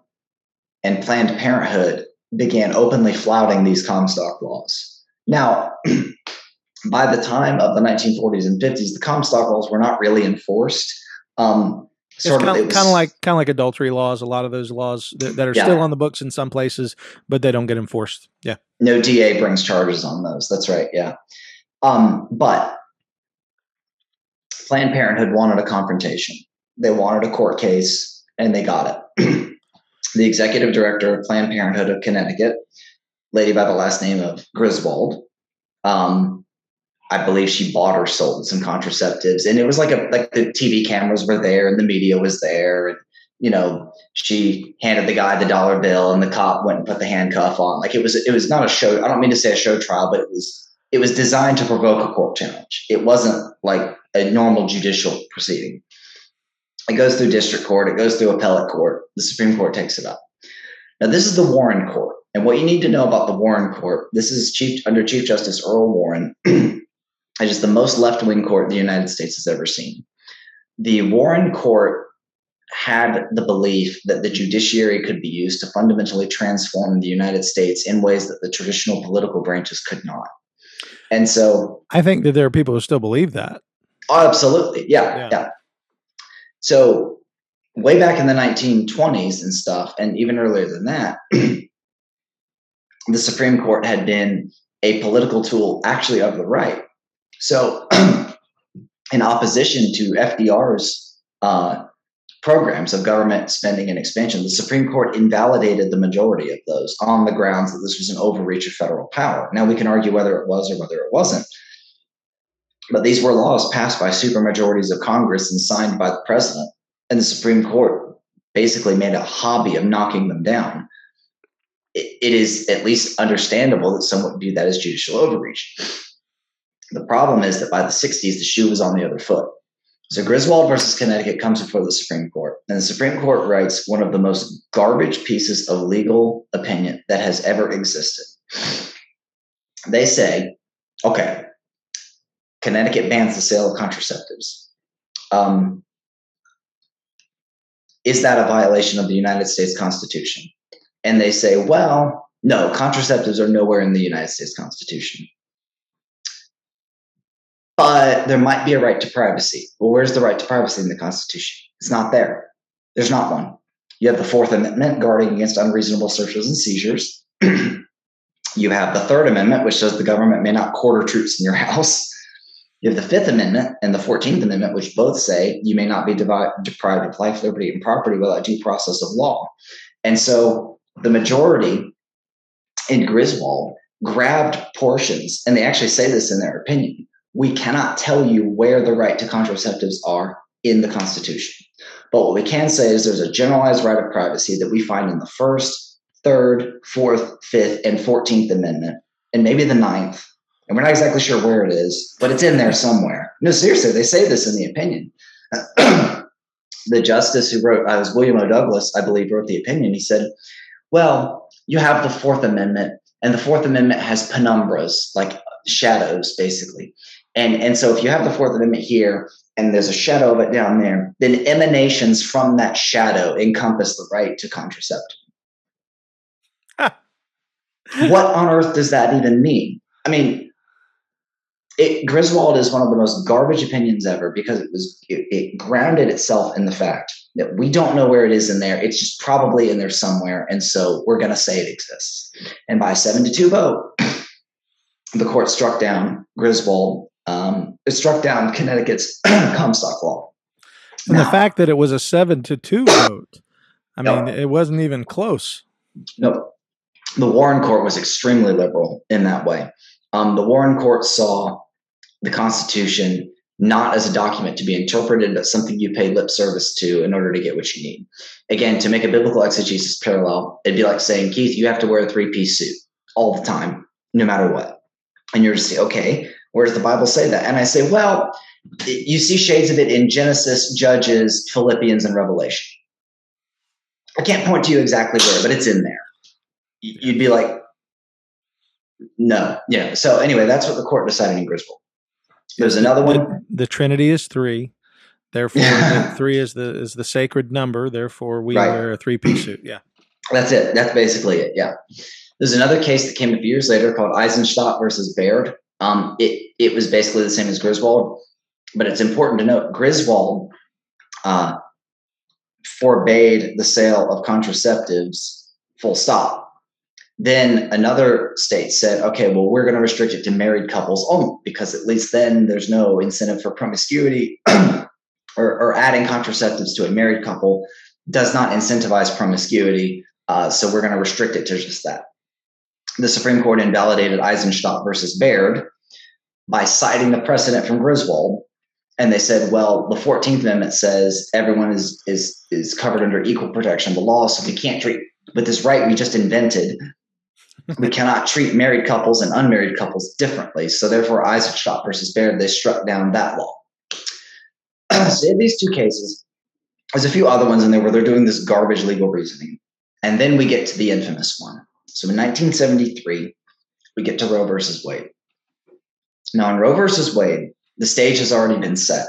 and Planned Parenthood began openly flouting these Comstock laws. Now, [clears throat] by the time of the 1940s and 50s, the Comstock laws were not really enforced. Um, sort it's kind of, kind of like kind of like adultery laws. A lot of those laws that, that are yeah. still on the books in some places, but they don't get enforced. Yeah. No DA brings charges on those. That's right. Yeah. Um, but Planned Parenthood wanted a confrontation. They wanted a court case, and they got it. [clears throat] the executive director of Planned Parenthood of Connecticut, lady by the last name of Griswold, um, I believe she bought or sold some contraceptives, and it was like a like the TV cameras were there and the media was there, and you know she handed the guy the dollar bill, and the cop went and put the handcuff on. Like it was it was not a show. I don't mean to say a show trial, but it was it was designed to provoke a court challenge. It wasn't like a normal judicial proceeding. It goes through district court. It goes through appellate court. The Supreme Court takes it up. Now this is the Warren Court, and what you need to know about the Warren Court. This is Chief under Chief Justice Earl Warren. [clears throat] It is the most left wing court the United States has ever seen. The Warren court had the belief that the judiciary could be used to fundamentally transform the United States in ways that the traditional political branches could not. And so I think that there are people who still believe that. Oh, absolutely. Yeah, yeah. Yeah. So way back in the 1920s and stuff, and even earlier than that, [clears throat] the Supreme Court had been a political tool actually of the right. So, [clears throat] in opposition to FDR's uh, programs of government spending and expansion, the Supreme Court invalidated the majority of those on the grounds that this was an overreach of federal power. Now, we can argue whether it was or whether it wasn't. But these were laws passed by supermajorities of Congress and signed by the president. And the Supreme Court basically made a hobby of knocking them down. it, is at least understandable that some would view that as judicial overreach. The problem is that by the 60s, the shoe was on the other foot. So Griswold versus Connecticut comes before the Supreme Court, and the Supreme Court writes one of the most garbage pieces of legal opinion that has ever existed. They say, okay, Connecticut bans the sale of contraceptives. Um, is that a violation of the United States Constitution? And they say, well, no, contraceptives are nowhere in the United States Constitution but there might be a right to privacy. Well, where's the right to privacy in the Constitution? It's not there. There's not one. You have the Fourth Amendment guarding against unreasonable searches and seizures. [clears throat] you have the Third Amendment, which says the government may not quarter troops in your [laughs] house. You have the Fifth Amendment and the Fourteenth Amendment, which both say you may not be deprived of life, liberty, and property without due process of law. And so the majority in Griswold grabbed portions, and they actually say this in their opinion we cannot tell you where the right to contraceptives are in the Constitution. But what we can say is there's a generalized right of privacy that we find in the First, Third, Fourth, Fifth, and Fourteenth Amendment, and maybe the Ninth. And we're not exactly sure where it is, but it's in there somewhere. No, seriously, they say this in the opinion. [clears throat] the justice who wrote, I was William O. Douglas, I believe, wrote the opinion. He said, Well, you have the Fourth Amendment, and the Fourth Amendment has penumbras, like shadows, basically. And, and so if you have the Fourth Amendment here and there's a shadow of it down there, then emanations from that shadow encompass the right to contraception. what on earth does that even mean? I mean, it, Griswold is one of the most garbage opinions ever because it was it, it, grounded itself in the fact that we don't know where it is in there. It's just probably in there somewhere, and so we're going to say it exists. And by a seven to two vote, [clears throat] the court struck down Griswold um, it struck down Connecticut's [clears throat] Comstock law. And now, the fact that it was a seven to two vote, I no, mean, it wasn't even close. No, the Warren Court was extremely liberal in that way. Um, the Warren Court saw the Constitution not as a document to be interpreted, but something you pay lip service to in order to get what you need. Again, to make a biblical exegesis parallel, it'd be like saying, Keith, you have to wear a three piece suit all the time, no matter what. And you're just okay, where does the Bible say that? And I say, well, you see shades of it in Genesis, Judges, Philippians, and Revelation. I can't point to you exactly where, but it's in there. You'd be like, no. Yeah. So anyway, that's what the court decided in Griswold. There's another one. The, the Trinity is three. Therefore, the [laughs] three is the is the sacred number. Therefore, we right. wear a three piece suit. Yeah, [clears throat] that's it. That's basically it. Yeah. There's another case that came a few years later called Eisenstadt versus Baird. Um, it it was basically the same as Griswold, but it's important to note Griswold uh, forbade the sale of contraceptives. Full stop. Then another state said, okay, well, we're going to restrict it to married couples only because at least then there's no incentive for promiscuity [clears throat] or, or, adding contraceptives to a married couple does not incentivize promiscuity. Uh, so we're going to restrict it to just that. The Supreme Court invalidated Eisenstadt versus Baird by citing the precedent from Griswold. And they said, well, the 14th Amendment says everyone is, is, is covered under equal protection of the law. So we can't treat with this right we just invented we cannot treat married couples and unmarried couples differently. So therefore, Eisenstadt versus Baird, they struck down that law. [clears throat] so in these two cases, there's a few other ones in there where they're doing this garbage legal reasoning. And then we get to the infamous one. So in 1973, we get to Roe versus Wade. Now, in Roe versus Wade, the stage has already been set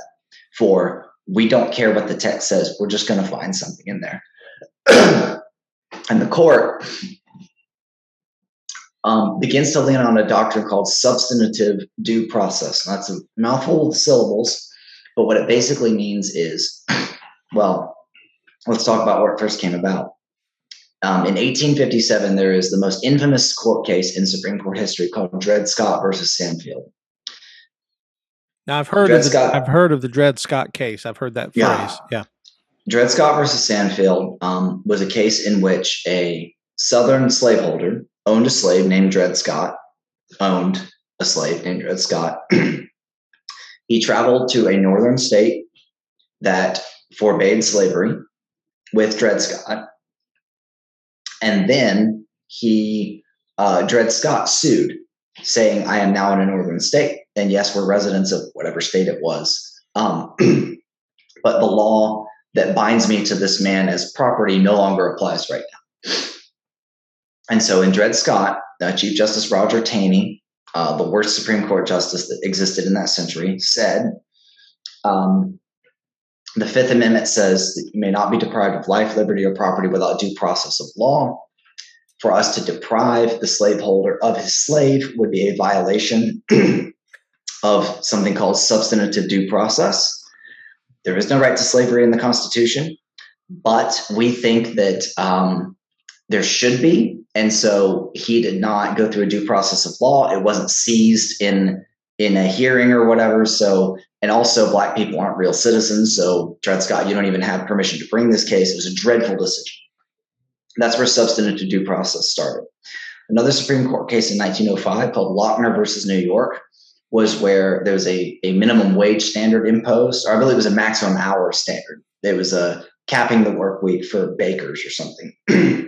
for we don't care what the text says, we're just going to find something in there. [clears throat] and the court um, begins to lean on a doctrine called substantive due process. that's a mouthful of syllables, but what it basically means is, [clears throat] well, let's talk about where it first came about. Um, in 1857, there is the most infamous court case in Supreme Court history called Dred Scott versus Sandford. Now I've heard Dred of the, Scott, I've heard of the Dred Scott case. I've heard that yeah. phrase. Yeah. Dred Scott versus Sandford um, was a case in which a Southern slaveholder owned a slave named Dred Scott, owned a slave named Dred Scott. [clears throat] he traveled to a northern state that forbade slavery with Dred Scott. And then he, uh, Dred Scott sued, saying, I am now in a northern state. And yes, we're residents of whatever state it was. Um, [clears throat] but the law that binds me to this man as property no longer applies right now. And so in Dred Scott, uh, Chief Justice Roger Taney, uh, the worst Supreme Court justice that existed in that century, said um, the Fifth Amendment says that you may not be deprived of life, liberty, or property without due process of law. For us to deprive the slaveholder of his slave would be a violation [clears throat] of something called substantive due process. There is no right to slavery in the Constitution, but we think that um, there should be. And so he did not go through a due process of law. It wasn't seized in in a hearing or whatever. So, and also black people aren't real citizens. So, Dred Scott, you don't even have permission to bring this case. It was a dreadful decision. That's where substantive due process started. Another Supreme Court case in 1905 called Lochner versus New York was where there was a, a minimum wage standard imposed, or I believe it was a maximum hour standard. There was a capping the work week for bakers or something. [clears throat]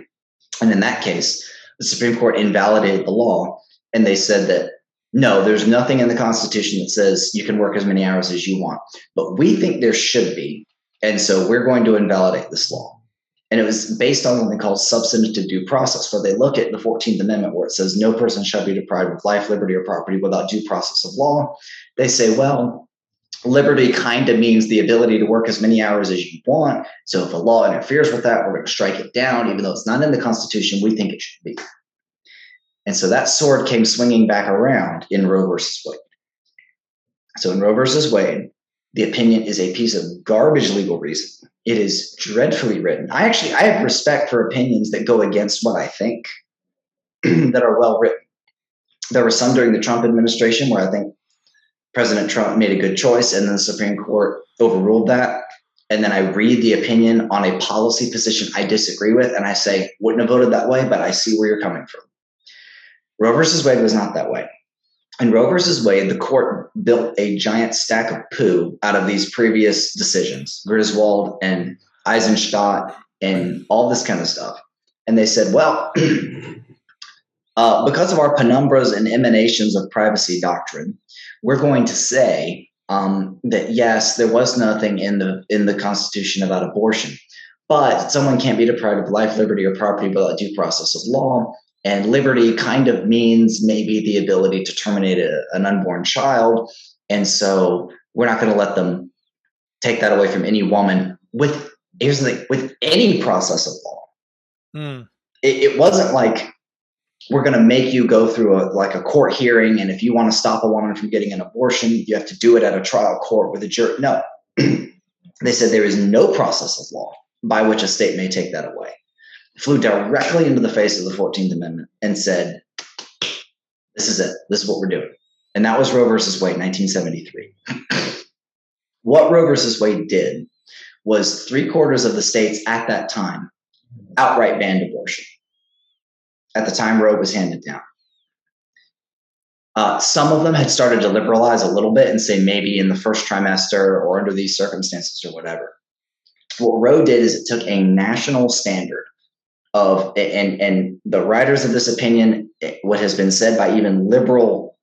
And in that case, the Supreme Court invalidated the law and they said that no, there's nothing in the Constitution that says you can work as many hours as you want. But we think there should be. And so we're going to invalidate this law. And it was based on something called substantive due process, where they look at the 14th Amendment, where it says no person shall be deprived of life, liberty, or property without due process of law. They say, well, liberty kind of means the ability to work as many hours as you want. So if a law interferes with that, we're going to strike it down, even though it's not in the Constitution. We think it should be. And so that sword came swinging back around in Roe versus Wade. So in Roe versus Wade, the opinion is a piece of garbage legal reason. It is dreadfully written. I actually I have respect for opinions that go against what I think [clears throat] that are well written. There were some during the Trump administration where I think President Trump made a good choice, and then the Supreme Court overruled that. And then I read the opinion on a policy position I disagree with, and I say, wouldn't have voted that way, but I see where you're coming from. Roe versus Wade was not that way. In Roe versus Wade, the court built a giant stack of poo out of these previous decisions, Griswold and Eisenstadt and all this kind of stuff. And they said, well, [clears throat] uh, because of our penumbras and emanations of privacy doctrine, we're going to say um, that yes, there was nothing in the in the Constitution about abortion, but someone can't be deprived of life, liberty, or property without due process of law. And liberty kind of means maybe the ability to terminate a, an unborn child, and so we're not going to let them take that away from any woman with here's the thing with any process of law. Mm. It, it wasn't like we're going to make you go through a like a court hearing and if you want to stop a woman from getting an abortion you have to do it at a trial court with a jury. No. [clears throat] They said there is no process of law by which a state may take that away. Flew directly into the face of the 14th amendment and said this is it. This is what we're doing. And that was roe versus wade 1973 [clears throat] what roe versus wade did was three quarters of the states at that time outright banned abortion at the time Roe was handed down. Uh, some of them had started to liberalize a little bit and say maybe in the first trimester or under these circumstances or whatever. What Roe did is it took a national standard of and and the writers of this opinion, what has been said by even liberal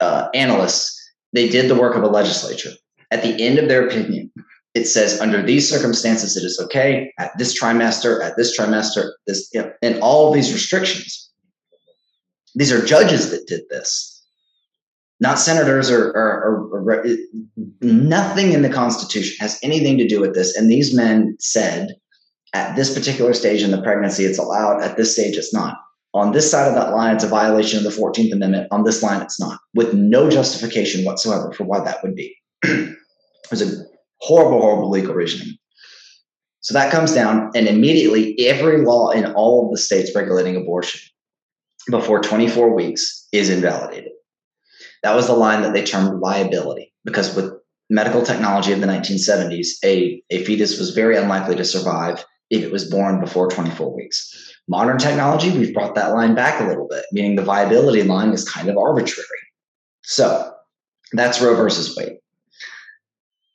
uh, analysts, they did the work of a legislature. At the end of their opinion, it says under these circumstances it is okay. At this trimester at this trimester this you know, and all these restrictions. These are judges that did this. Not senators or, or, or, or, nothing in the constitution has anything to do with this. And these men said at this particular stage in the pregnancy it's allowed. At this stage it's not. On this side of that line it's a violation of the 14th amendment. On this line it's not. With no justification whatsoever for why that would be. [clears throat] Was a horrible, horrible legal regime. So that comes down, and immediately every law in all of the states regulating abortion before 24 weeks is invalidated. That was the line that they termed viability, because with medical technology of the 1970s, a, a fetus was very unlikely to survive if it was born before 24 weeks. Modern technology, we've brought that line back a little bit, meaning the viability line is kind of arbitrary. So that's Roe versus Wade.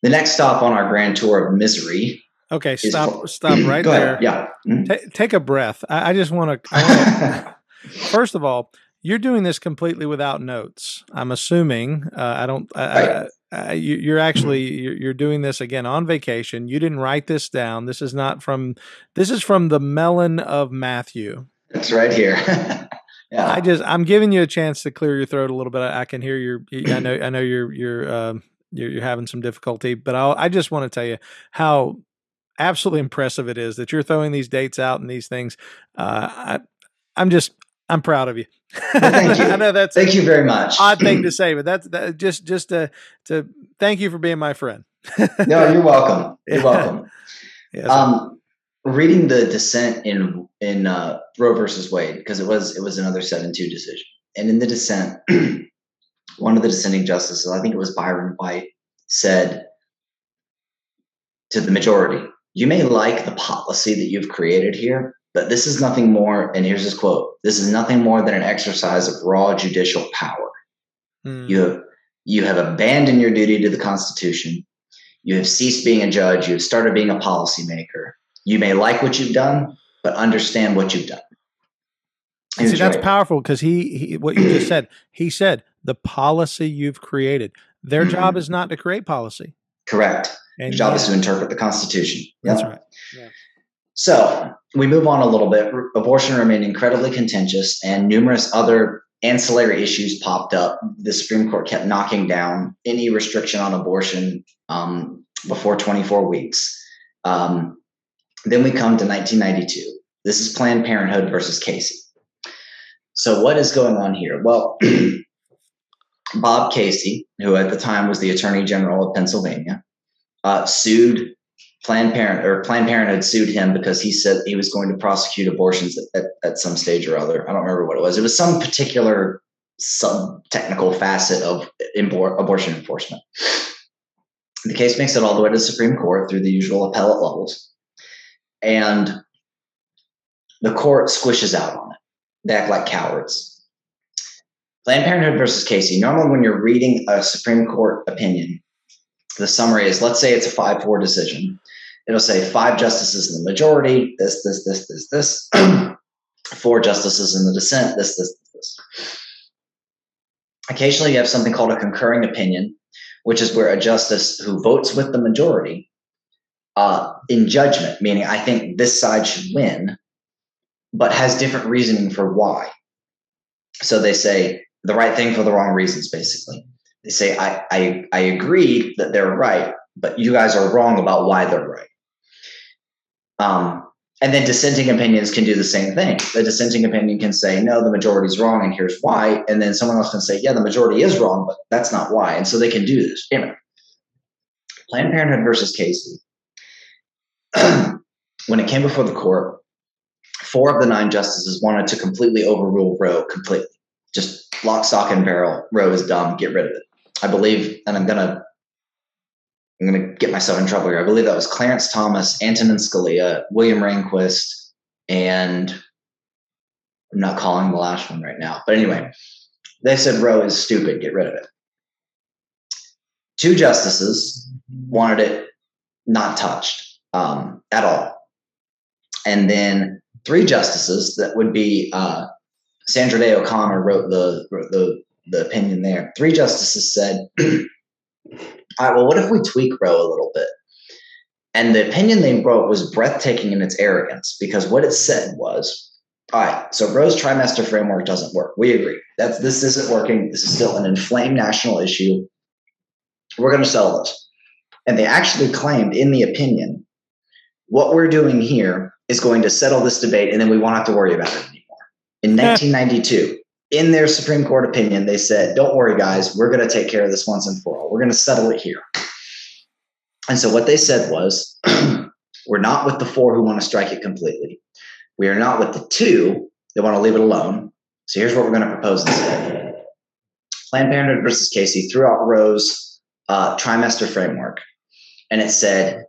The next stop on our grand tour of misery. Okay, stop, for, stop [clears throat] right there. Yeah, mm-hmm. T- take a breath. I, I just want to. [laughs] first of all, you're doing this completely without notes. I'm assuming. Uh, I don't. I, I, you, are actually you're, you're, doing this again on vacation. You didn't write this down. This is not from. This is from the melon of Matthew. It's right here. [laughs] yeah. I just I'm giving you a chance to clear your throat a little bit. I, can hear your. I know. I know you're you're. Uh, you're, you're having some difficulty. But I'll, I just want to tell you how absolutely impressive it is that you're throwing these dates out and these things. Uh, I, I'm just I'm proud of you. Well, thank [laughs] you. I know that's thank you very much. Odd thing to [clears throat] say, but that's that, just just to to thank you for being my friend. no, you're welcome. [laughs] You're welcome. yes. Um, reading the dissent in in uh, Roe versus Wade because it was it was another seven two decision, and in the dissent, [clears throat] one of the dissenting justices, I think it was Byron White, said to the majority, You may like the policy that you've created here, but this is nothing more, and here's his quote this is nothing more than an exercise of raw judicial power. Mm. You, have, you have abandoned your duty to the Constitution. You have ceased being a judge. You have started being a policymaker. You may like what you've done, but understand what you've done. See, that's powerful because he, he, what you just said, he said, the policy you've created. Their mm-hmm. job is not to create policy. Correct. And Their job yeah. is to interpret the Constitution. That's right. Yeah. So we move on a little bit. Abortion remained incredibly contentious, and numerous other ancillary issues popped up. The Supreme Court kept knocking down any restriction on abortion um, before 24 weeks. Um, then we come to 1992. This is Planned Parenthood versus Casey. So, what is going on here? Well, [clears throat] Bob Casey, who at the time was the Attorney General of Pennsylvania, uh, sued Planned Parent or Planned Parenthood sued him because he said he was going to prosecute abortions at, at, at some stage or other. I don't remember what it was. It was some particular sub technical facet of abortion enforcement. The case makes it all the way to the Supreme Court through the usual appellate levels, and the court squishes out on it. They act like cowards Planned Parenthood versus Casey. Normally, when you're reading a Supreme Court opinion, the summary is let's say it's a 5 4 decision. It'll say five justices in the majority, this, this, this, this, this, [clears throat] four justices in the dissent, this, this, this. Occasionally, you have something called a concurring opinion, which is where a justice who votes with the majority uh, in judgment, meaning I think this side should win, but has different reasoning for why. So they say, the right thing for the wrong reasons, basically. They say, I, I, I agree that they're right, but you guys are wrong about why they're right. Um, and then dissenting opinions can do the same thing. The dissenting opinion can say, no, the majority is wrong, and here's why. And then someone else can say, yeah, the majority is wrong, but that's not why. And so they can do this. Anyway, Planned Parenthood versus Casey. [clears throat] when it came before the court, four of the nine justices wanted to completely overrule Roe completely. Just lock, stock, and barrel. Roe is dumb. Get rid of it. I believe, and I'm gonna I'm to get myself in trouble here. I believe that was Clarence Thomas, Antonin Scalia, William Rehnquist, and I'm not calling the last one right now. But anyway, they said Roe is stupid. Get rid of it. Two justices wanted it not touched um, at all. And then three justices that would be uh, Sandra Day O'Connor wrote the, the, the opinion there. Three justices said [clears throat] all right, well, what if we tweak Roe a little bit? And the opinion they wrote was breathtaking in its arrogance because what it said was, all right, so Roe's trimester framework doesn't work. We agree. That's this isn't working. This is still an inflamed national issue. We're going to sell this. And they actually claimed in the opinion, what we're doing here is going to settle this debate, and then we won't have to worry about it. In 1992, in their Supreme Court opinion, they said, don't worry, guys, we're going to take care of this once and for all. We're going to settle it here. And so what they said was, [clears throat] we're not with the four who want to strike it completely. We are not with the two that want to leave it alone. So here's what we're going to propose instead. Planned Parenthood versus Casey threw out Roe's uh, trimester framework, and it said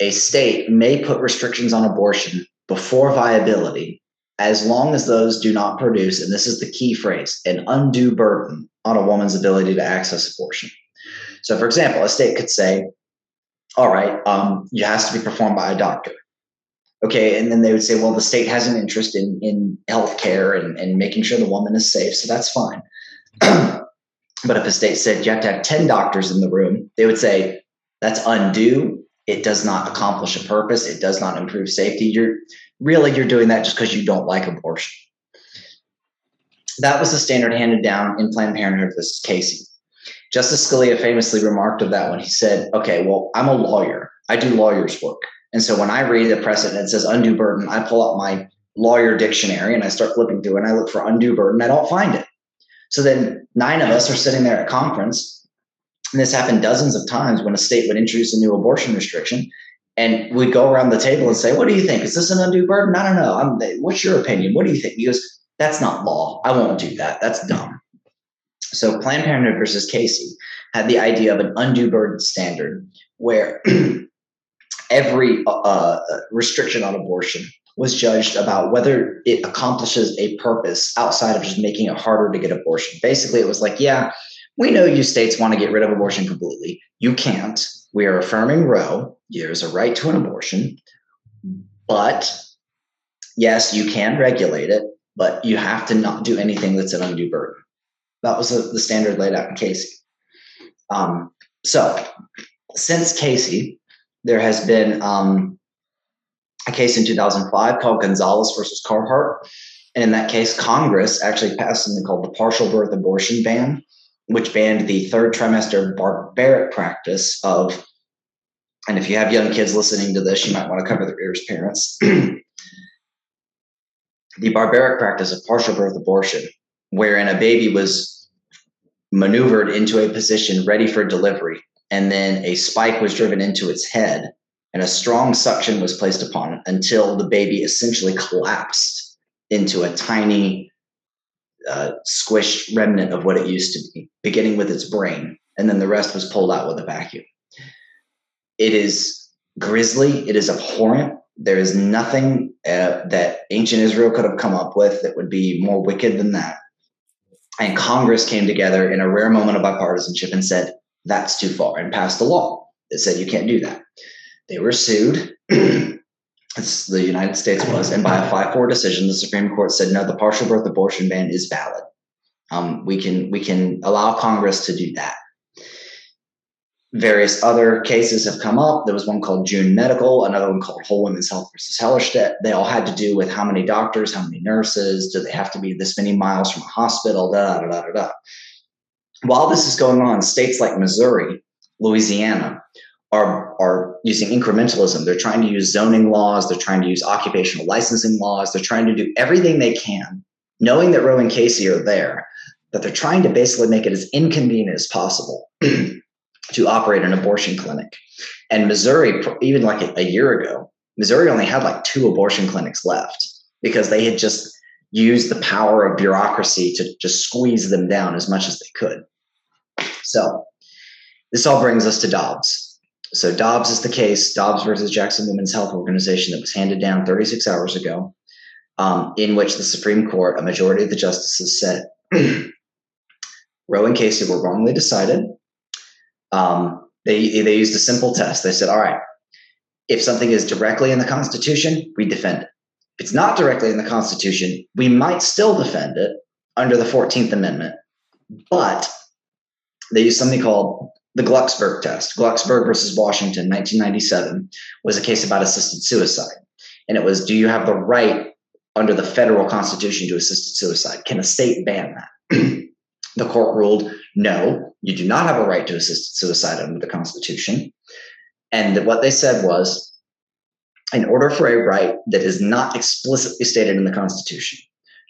a state may put restrictions on abortion before viability as long as those do not produce, and this is the key phrase, an undue burden on a woman's ability to access abortion. So, for example, a state could say, all right, um, it has to be performed by a doctor. Okay, and then they would say, well, the state has an interest in, in health care and, and making sure the woman is safe, so that's fine. [clears throat] but if a state said you have to have 10 doctors in the room, they would say, that's undue. It does not accomplish a purpose. It does not improve safety. You're really you're doing that just because you don't like abortion. That was the standard handed down in Planned Parenthood versus Casey. Justice Scalia famously remarked of that when he said, Okay, well, I'm a lawyer. I do lawyer's work. And so when I read the precedent that says undue burden, I pull out my lawyer dictionary and I start flipping through and I look for undue burden. I don't find it. So then nine of us are sitting there at conference. And this happened dozens of times when a state would introduce a new abortion restriction and we'd go around the table and say, "What do you think? Is this an undue burden?" I don't know. I'm, what's your opinion? What do you think? He goes, "That's not law. I won't do that. That's dumb." So Planned Parenthood versus Casey had the idea of an undue burden standard where [clears throat] every uh, uh, restriction on abortion was judged about whether it accomplishes a purpose outside of just making it harder to get abortion. Basically, it was like, yeah, we know you states want to get rid of abortion completely. You can't. We are affirming Roe. There's a right to an abortion. But yes, you can regulate it, but you have to not do anything that's an undue burden. That was a, the standard laid out in Casey. Um, so, since Casey, there has been um, a case in 2005 called Gonzales versus Carhart. And in that case, Congress actually passed something called the partial birth abortion ban, which banned the third trimester barbaric practice of, and if you have young kids listening to this, you might want to cover their ears, parents. [clears throat] the barbaric practice of partial birth abortion, wherein a baby was maneuvered into a position ready for delivery, and then a spike was driven into its head, and a strong suction was placed upon it until the baby essentially collapsed into a tiny uh, squished remnant of what it used to be, beginning with its brain, and then the rest was pulled out with a vacuum. It is grisly. It is abhorrent. There is nothing uh, that ancient Israel could have come up with that would be more wicked than that. And Congress came together in a rare moment of bipartisanship and said, that's too far, and passed a law that said you can't do that. They were sued. [clears throat] the United States was, and by a 5 4 decision, the Supreme Court said, no, the partial birth abortion ban is valid. Um, we, can, we can allow Congress to do that. Various other cases have come up. There was one called June Medical, another one called Whole Women's Health versus Hellerstedt. They all had to do with how many doctors, how many nurses, do they have to be this many miles from a hospital, da da da da da. While this is going on, states like Missouri, Louisiana, are, are using incrementalism. They're trying to use zoning laws. They're trying to use occupational licensing laws. They're trying to do everything they can, knowing that Roe and Casey are there, that they're trying to basically make it as inconvenient as possible [clears throat] to operate an abortion clinic. And Missouri, even like a, a year ago, Missouri only had like two abortion clinics left because they had just used the power of bureaucracy to just squeeze them down as much as they could. So this all brings us to Dobbs. So Dobbs is the case, Dobbs versus Jackson Women's Health Organization that was handed down 36 hours ago, um, in which the Supreme Court, a majority of the justices said [clears throat] Roe and Casey were wrongly decided. Um, they, they used a simple test. They said, all right, if something is directly in the Constitution, we defend it. If it's not directly in the Constitution, we might still defend it under the 14th Amendment, but they use something called the Glucksberg test. Glucksberg versus Washington, 1997, was a case about assisted suicide. And it was do you have the right under the federal constitution to assisted suicide? Can a state ban that? [clears throat] the court ruled no, you do not have a right to assisted suicide under the constitution. And what they said was in order for a right that is not explicitly stated in the constitution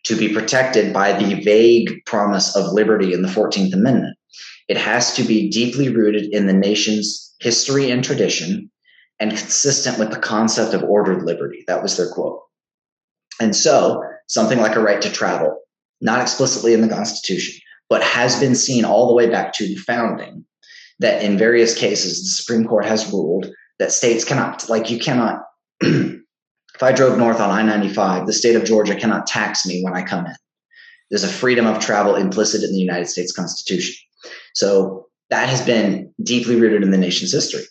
to be protected by the vague promise of liberty in the 14th Amendment, it has to be deeply rooted in the nation's history and tradition and consistent with the concept of ordered liberty. That was their quote. And so, something like a right to travel, not explicitly in the Constitution, but has been seen all the way back to the founding, that in various cases, the Supreme Court has ruled that states cannot, like, you cannot, [clears throat] if I drove north on I 95, the state of Georgia cannot tax me when I come in. There's a freedom of travel implicit in the United States Constitution. So that has been deeply rooted in the nation's history.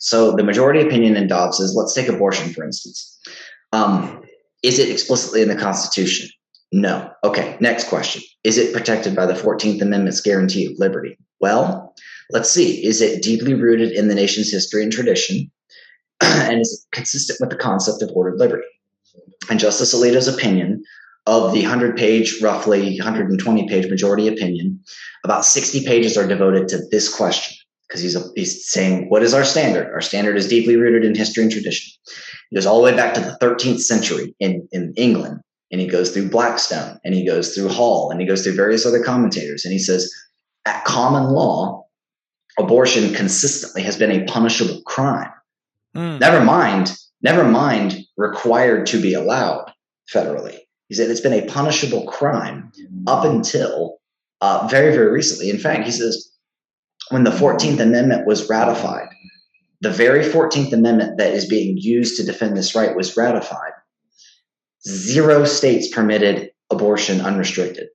So the majority opinion in Dobbs is let's take abortion, for instance. Um, is it explicitly in the Constitution? No. Okay, next question. Is it protected by the 14th Amendment's guarantee of liberty? Well, let's see. Is it deeply rooted in the nation's history and tradition? [clears throat] and is it consistent with the concept of ordered liberty? And Justice Alito's opinion of the 100 page, roughly 120 page majority opinion, about 60 pages are devoted to this question because he's, he's saying, What is our standard? Our standard is deeply rooted in history and tradition. He goes all the way back to the 13th century in, in England, and he goes through Blackstone, and he goes through Hall, and he goes through various other commentators, and he says, At common law, abortion consistently has been a punishable crime. Mm. Never mind, never mind required to be allowed federally. He said it's been a punishable crime up until uh, very, very recently. In fact, he says when the 14th Amendment was ratified, the very 14th Amendment that is being used to defend this right was ratified. Zero states permitted abortion unrestricted.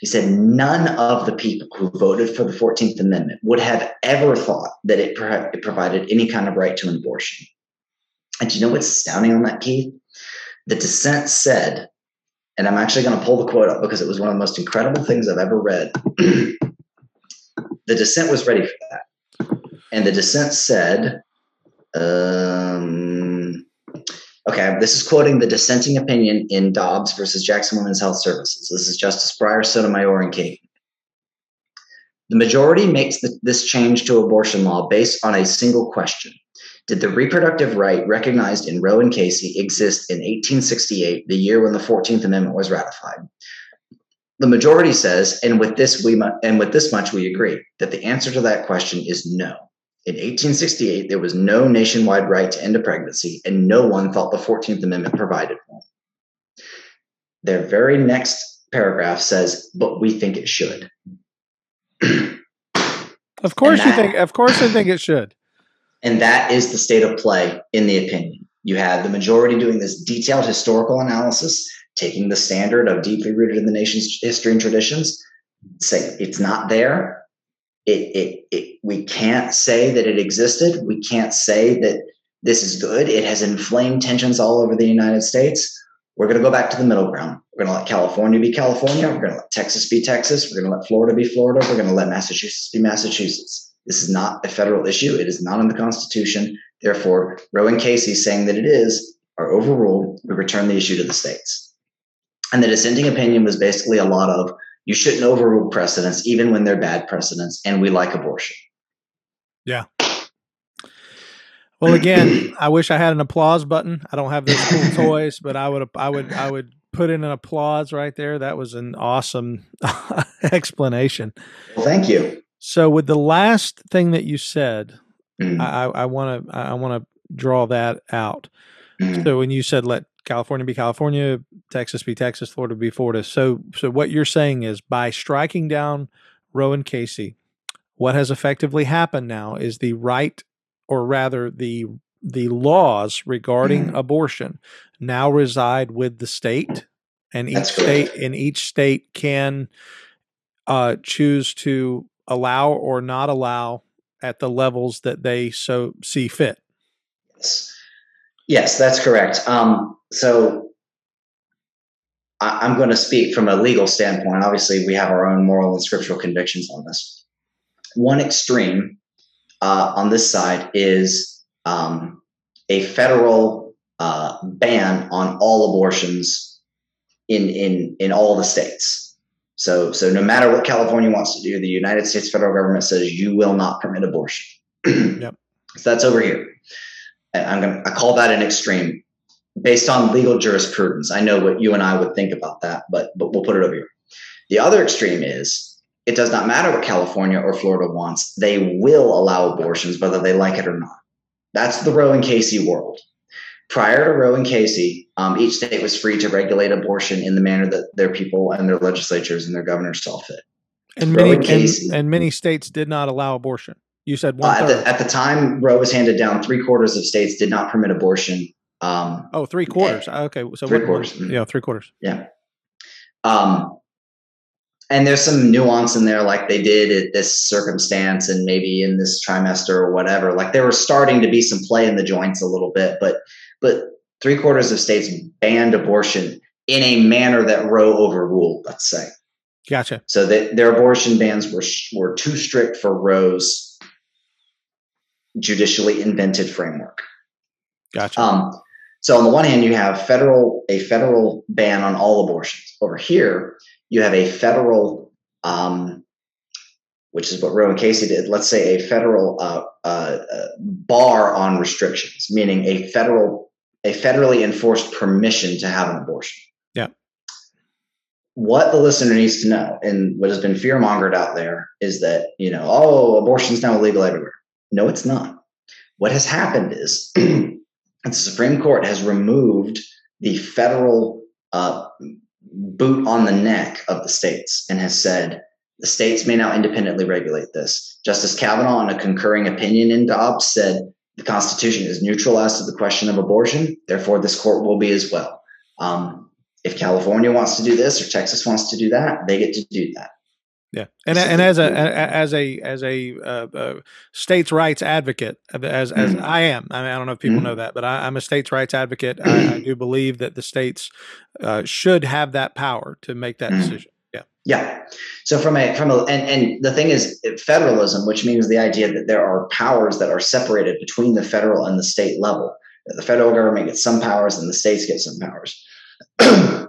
He said none of the people who voted for the 14th Amendment would have ever thought that it, pro- it provided any kind of right to an abortion. And do you know what's astounding on that, Keith? The dissent said, and I'm actually going to pull the quote up because it was one of the most incredible things I've ever read. [clears throat] the dissent was ready for that. And the dissent said, um, okay, this is quoting the dissenting opinion in Dobbs versus Jackson Women's Health Services. This is Justice Breyer, Sotomayor, and King. The majority makes the, this change to abortion law based on a single question did the reproductive right recognized in Roe and Casey exist in 1868, the year when the 14th Amendment was ratified? The majority says, and with this we mu- and with this much we agree, that the answer to that question is no. In 1868, there was no nationwide right to end a pregnancy, and no one thought the 14th Amendment provided one. Their very next paragraph says, but we think it should. of course that, you think of course I think it should. And that is the state of play in the opinion. You had the majority doing this detailed historical analysis, taking the standard of deeply rooted in the nation's history and traditions, say it's not there. It, it, it, we can't say that it existed. We can't say that this is good. It has inflamed tensions all over the United States. We're going to go back to the middle ground. We're going to let California be California. We're going to let Texas be Texas. We're going to let Florida be Florida. We're going to let Massachusetts be Massachusetts. This is not a federal issue. It is not in the Constitution. Therefore, Roe and Casey saying that it is are overruled. We return the issue to the states. And the dissenting opinion was basically a lot of you shouldn't overrule precedents, even when they're bad precedents, and we like abortion. Yeah. Well, again, [clears throat] I wish I had an applause button. I don't have those cool toys, but I would, I would, I would put in an applause right there. That was an awesome [laughs] explanation. Well, thank you. So, with the last thing that you said, mm. I want to, I want to draw that out. Mm. So, when you said let California be California, Texas be Texas, Florida be Florida. So, so what you're saying is by striking down Roe and Casey, what has effectively happened now is the right, or rather the the laws regarding mm-hmm. abortion now reside with the state, and each state in each state can uh, choose to allow or not allow at the levels that they so see fit. Yes, yes, that's correct. Um, so I, am going to speak from a legal standpoint. Obviously, we have our own moral and scriptural convictions on this. One extreme uh, on this side is um, a federal uh, ban on all abortions in in in all the states. So so no matter what California wants to do, the United States federal government says you will not permit abortion. [clears throat] yep. So that's over here. And I'm gonna I call that an extreme based on legal jurisprudence. I know what you and I would think about that, but but we'll put it over here. The other extreme is it does not matter what California or Florida wants. They will allow abortions whether they like it or not. That's the Roe and Casey world. Prior to Roe and Casey, um, each state was free to regulate abortion in the manner that their people and their legislatures and their governors saw fit. And many, and, Casey, and, and many states did not allow abortion. You said one. Uh, at, the, at, the, time Roe was handed down, three quarters of states did not permit abortion. Um, oh, three quarters. Okay, so three quarters. Yeah, three quarters. Yeah. Um, and there's some nuance in there, like they did at this circumstance and maybe in this trimester or whatever. Like there was starting to be some play in the joints a little bit, but but three quarters of states banned abortion in a manner that Roe overruled. Let's say. Gotcha. So that their abortion bans were were too strict for Roe's judicially invented framework. Gotcha. Um, so on the one hand, you have federal a federal ban on all abortions. Over here, you have a federal, um, which is what Roe and Casey did. Let's say a federal uh, uh, uh, bar on restrictions, meaning a federal a federally enforced permission to have an abortion. Yeah. What the listener needs to know, and what has been fear mongered out there, is that you know, oh, abortion is now illegal everywhere. No, it's not. What has happened is [clears throat] the Supreme Court has removed the federal uh, boot on the neck of the states and has said the states may now independently regulate this. Justice Kavanaugh, in a concurring opinion in Dobbs, said the Constitution is neutral as to the question of abortion. Therefore, this court will be as well. Um, if California wants to do this or Texas wants to do that, they get to do that. Yeah, and and as a as a as a uh, uh, states' rights advocate, as as mm-hmm. I am, I, mean, I don't know if people mm-hmm. know that, but I, am a states' rights advocate. I, I, [clears throat] do believe that the states uh, should have that power to make that mm-hmm. decision. Yeah. So from a from a and and the thing is federalism, which means the idea that there are powers that are separated between the federal and the state level. The federal government gets some powers, and the states get some powers. [clears throat]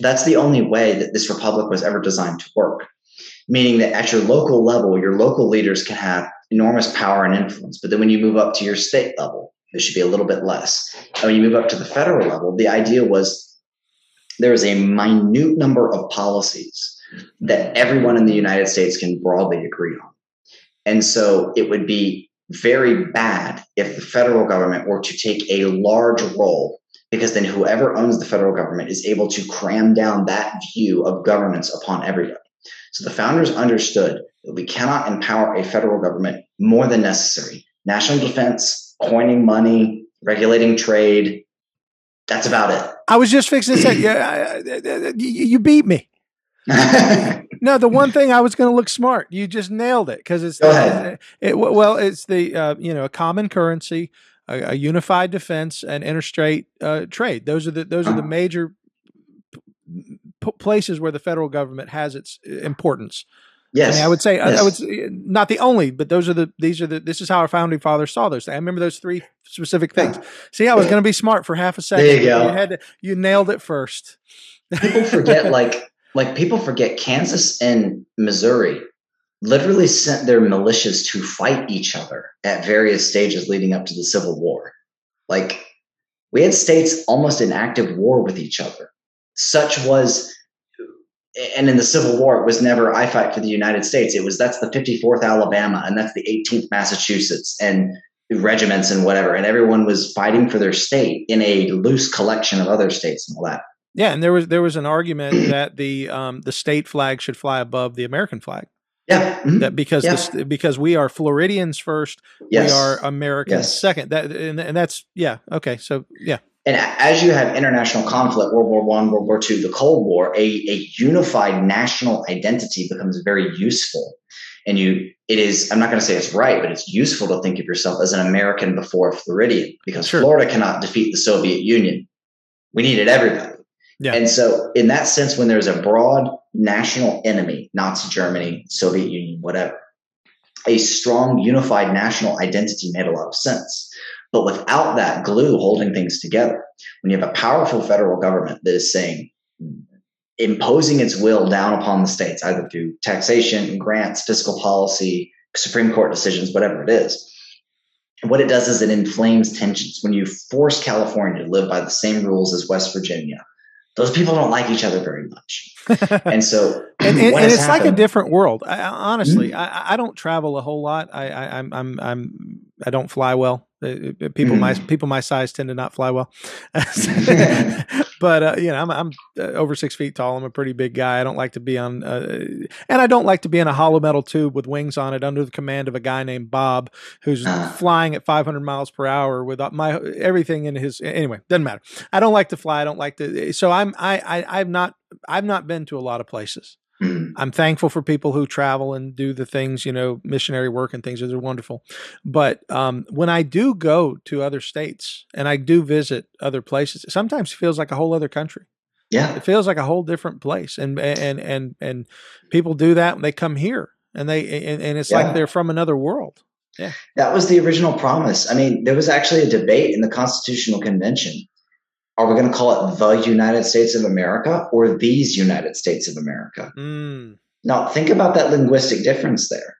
That's the only way that this republic was ever designed to work meaning that at your local level, your local leaders can have enormous power and influence. But then when you move up to your state level, there should be a little bit less. And when you move up to the federal level, the idea was there is a minute number of policies that everyone in the United States can broadly agree on. And so it would be very bad if the federal government were to take a large role because then whoever owns the federal government is able to cram down that view of governance upon everybody. So the founders understood that we cannot empower a federal government more than necessary. National defense, coining money, regulating trade. That's about it. I was just fixing to say, yeah, you beat me. [laughs] no, the one thing I was going to look smart. You just nailed it because it's the, it, well, it's the uh, you know a common currency, a, a unified defense, and interstate uh, trade. Those are the those are the uh-huh. major p- places where the federal government has its uh, importance. Yes, I, mean, I would say yes. I, I, would say, not the only, but those are the these are the this is how our founding fathers saw those. I remember those three specific things. See, I was going to be smart for half a second. There you go. You had to, you nailed it first. people forget [laughs] like like people forget Kansas and Missouri literally sent their militias to fight each other at various stages leading up to the Civil War. Like, we had states almost in active war with each other. Such was, and in the Civil War, it was never I fight for the United States. It was that's the 54th Alabama and that's the 18th Massachusetts and regiments and whatever. And everyone was fighting for their state in a loose collection of other states and all that. Yeah, and there was there was an argument [clears throat] that the um, the state flag should fly above the American flag. Yeah, mm-hmm. that because yeah. This, because we are Floridians first, yes. we are Americans yes. second. That and, and that's yeah okay. So yeah, and as you have international conflict, World War One, World War Two, the Cold War, a, a unified national identity becomes very useful. And you, it is, I'm not going to say it's right, but it's useful to think of yourself as an American before a Floridian because sure. Florida cannot defeat the Soviet Union. We needed everybody. Yeah. And so, in that sense, when there's a broad national enemy, Nazi Germany, Soviet Union, whatever, a strong unified national identity made a lot of sense. But without that glue holding things together, when you have a powerful federal government that is saying, imposing its will down upon the states, either through taxation, grants, fiscal policy, Supreme Court decisions, whatever it is, what it does is it inflames tensions. When you force California to live by the same rules as West Virginia, those people don't like each other very much. [laughs] and so, and, and, and it's happened, like a different world. I, honestly, mm-hmm. I, I, don't travel a whole lot. I, I, I'm, I'm, I'm, I don't fly well. Uh, uh, people mm. my people my size tend to not fly well, [laughs] [laughs] but uh, you know I'm I'm uh, over six feet tall. I'm a pretty big guy. I don't like to be on, uh, and I don't like to be in a hollow metal tube with wings on it under the command of a guy named Bob who's uh. flying at 500 miles per hour with my everything in his. Anyway, doesn't matter. I don't like to fly. I don't like to. So I'm I, I I've not I've not been to a lot of places. Mm. I'm thankful for people who travel and do the things, you know, missionary work and things. They're wonderful. But um, when I do go to other states and I do visit other places, sometimes it sometimes feels like a whole other country. Yeah, it feels like a whole different place. And and and and people do that when they come here, and they and, and it's yeah. like they're from another world. Yeah, that was the original promise. I mean, there was actually a debate in the Constitutional Convention are we going to call it the United States of America or these United States of America? Mm. Now, think about that linguistic difference there.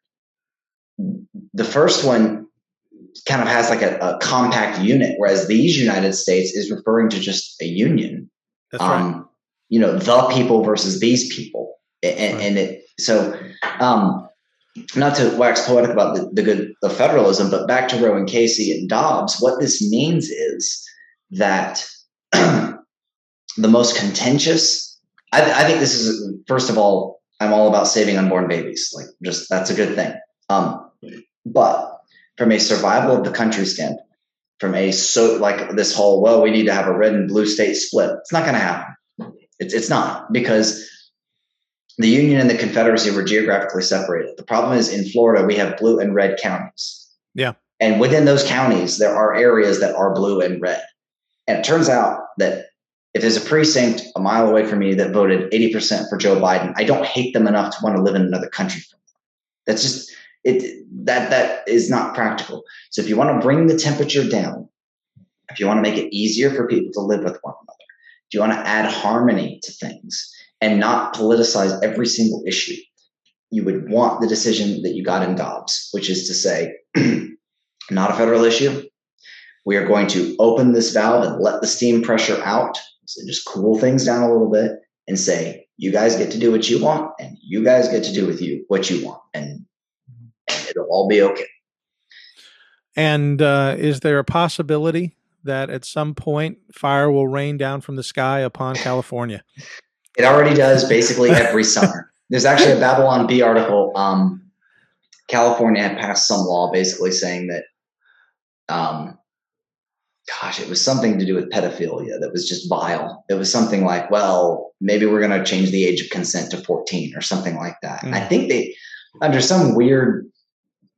The first one kind of has like a, a compact unit, whereas these United States is referring to just a union. That's um, right. You know, the people versus these people. And, right. and it, so, um, not to wax poetic about the, the good of federalism, but back to Roe and Casey and Dobbs, what this means is that [clears throat] the most contentious. I, I, think this is first of all, I'm all about saving unborn babies. Like, just that's a good thing. Um, but from a survival of the country standpoint, from a so like this whole well, we need to have a red and blue state split. It's not going to happen. It's it's not because the Union and the Confederacy were geographically separated. The problem is in Florida we have blue and red counties. Yeah. And within those counties, there are areas that are blue and red. And it turns out that if there's a precinct a mile away from me that voted 80% for Joe Biden, I don't hate them enough to want to live in another country. That's just it that that is not practical. So if you want to bring the temperature down, if you want to make it easier for people to live with one another, if you want to add harmony to things and not politicize every single issue, you would want the decision that you got in Dobbs, which is to say, [clears throat] not a federal issue, we are going to open this valve and let the steam pressure out. So just cool things down a little bit and say, you guys get to do what you want and you guys get to do with you what you want. And, and it'll all be okay. And uh, is there a possibility that at some point fire will rain down from the sky upon [laughs] California? it already does basically every [laughs] summer. There's actually a Babylon Bee article. Um, California had passed some law basically saying that um, gosh, it was something to do with pedophilia that was just vile. It was something like, well, maybe we're going to change the age of consent to 14 or something like that. Mm. I think they, under some weird,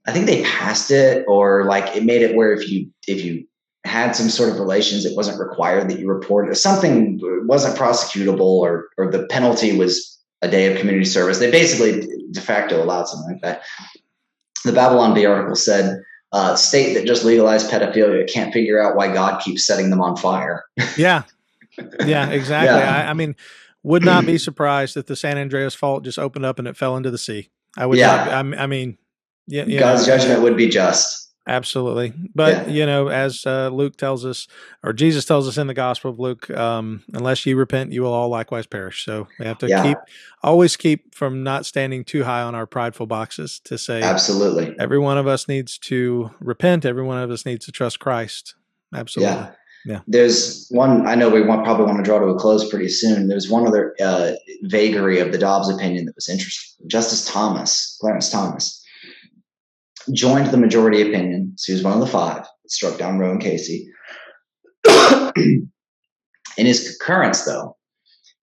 I think they passed it or like it made it where if you, if you had some sort of relations, it wasn't required that you report. Something wasn't prosecutable or, or the penalty was a day of community service. They basically de facto allowed something like that. The Babylon Bee article said, uh, state that just legalized pedophilia can't figure out why God keeps setting them on fire. yeah, yeah, exactly. Yeah. I, I, mean, would not be [clears throat] surprised if the San Andreas fault just opened up and it fell into the sea. I would. Yeah. Not, I mean, yeah, God's know, judgment would be just. Absolutely. But, yeah. you know, as uh, Luke tells us, or Jesus tells us in the Gospel of Luke, um, unless you repent, you will all likewise perish. So we have to yeah. keep, always keep from not standing too high on our prideful boxes to say, Absolutely. Every one of us needs to repent. Every one of us needs to trust Christ. Absolutely. Yeah. Yeah. There's one, I know we want, probably want to draw to a close pretty soon. There's one other uh, vagary of the Dobbs opinion that was interesting. Justice Thomas, Clarence Thomas, joined the majority opinion. So he was one of the five that struck down Roe and Casey. [clears throat] In his concurrence, though,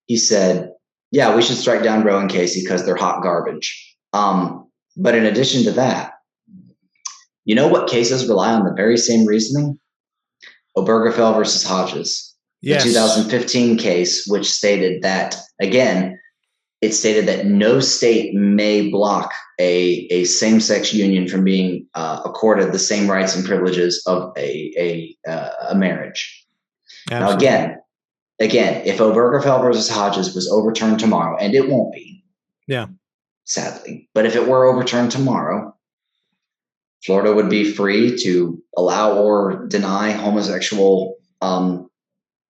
he said, yeah, we should strike down Roe and Casey because they're hot garbage. Um, but in addition to that, you know what cases rely on the very same reasoning? Obergefell versus Hodges, yes. the 2015 case, which stated that, again, it stated that no state may block a, a same sex union from being uh, accorded the same rights and privileges of a, a, uh, a marriage. Absolutely. Now, again, again, if Obergefell versus Hodges was overturned tomorrow, and it won't be, yeah, sadly, but if it were overturned tomorrow, Florida would be free to allow or deny homosexual um,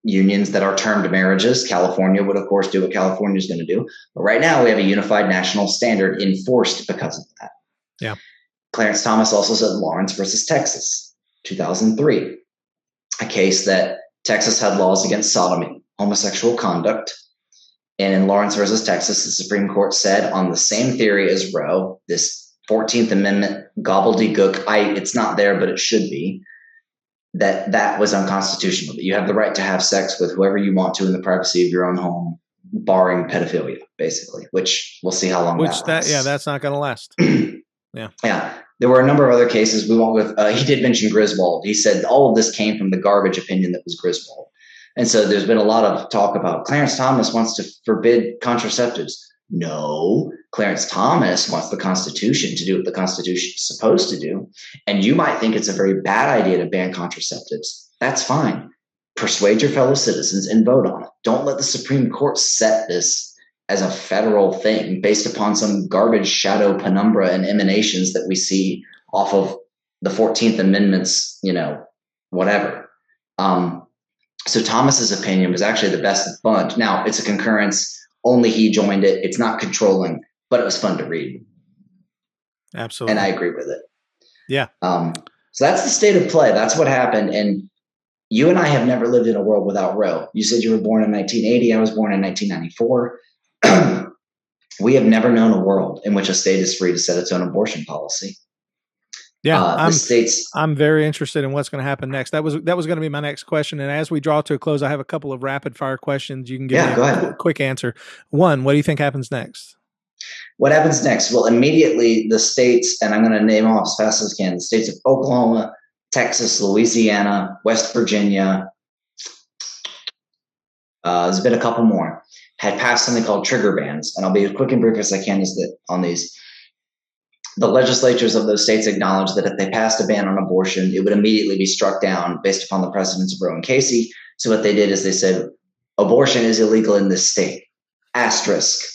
unions that are termed marriages. California would, of course, do what California is going to do. But right now, we have a unified national standard enforced because of that. Yeah. Clarence Thomas also said Lawrence versus Texas, 2003, a case that Texas had laws against sodomy, homosexual conduct. And in Lawrence versus Texas, the Supreme Court said on the same theory as Roe, this 14th Amendment gobbledygook, I, it's not there, but it should be that that was unconstitutional. That you have the right to have sex with whoever you want to in the privacy of your own home, barring pedophilia, basically. Which we'll see how long. Which that, that yeah, that's not going to last. [clears throat] yeah, yeah. There were a number of other cases. We went with. Uh, he did mention Griswold. He said all of this came from the garbage opinion that was Griswold. And so there's been a lot of talk about Clarence Thomas wants to forbid contraceptives. No, Clarence Thomas wants the Constitution to do what the Constitution is supposed to do. And you might think it's a very bad idea to ban contraceptives. That's fine. Persuade your fellow citizens and vote on it. Don't let the Supreme Court set this as a federal thing based upon some garbage shadow penumbra and emanations that we see off of the 14th Amendment's, you know, whatever. Um, so Thomas's opinion was actually the best of the bunch. Now it's a concurrence only he joined it. It's not controlling, but it was fun to read. Absolutely. And I agree with it. Yeah. Um, so that's the state of play. That's what happened. And you and I have never lived in a world without Roe. You said you were born in 1980. I was born in 1994. [clears throat] we have never known a world in which a state is free to set its own abortion policy. Yeah, uh, I'm, states. I'm very interested in what's going to happen next. That was that was going to be my next question. And as we draw to a close, I have a couple of rapid fire questions. You can give yeah, me a qu- quick answer. One, what do you think happens next? What happens next? Well, immediately the states, and I'm going to name off as fast as I can: the states of Oklahoma, Texas, Louisiana, West Virginia. Uh, there's been a couple more had passed something called trigger bans, and I'll be as quick and brief as I can as that on these the legislatures of those states acknowledged that if they passed a ban on abortion, it would immediately be struck down based upon the precedents of Roe and Casey. So what they did is they said, abortion is illegal in this state. Asterisk.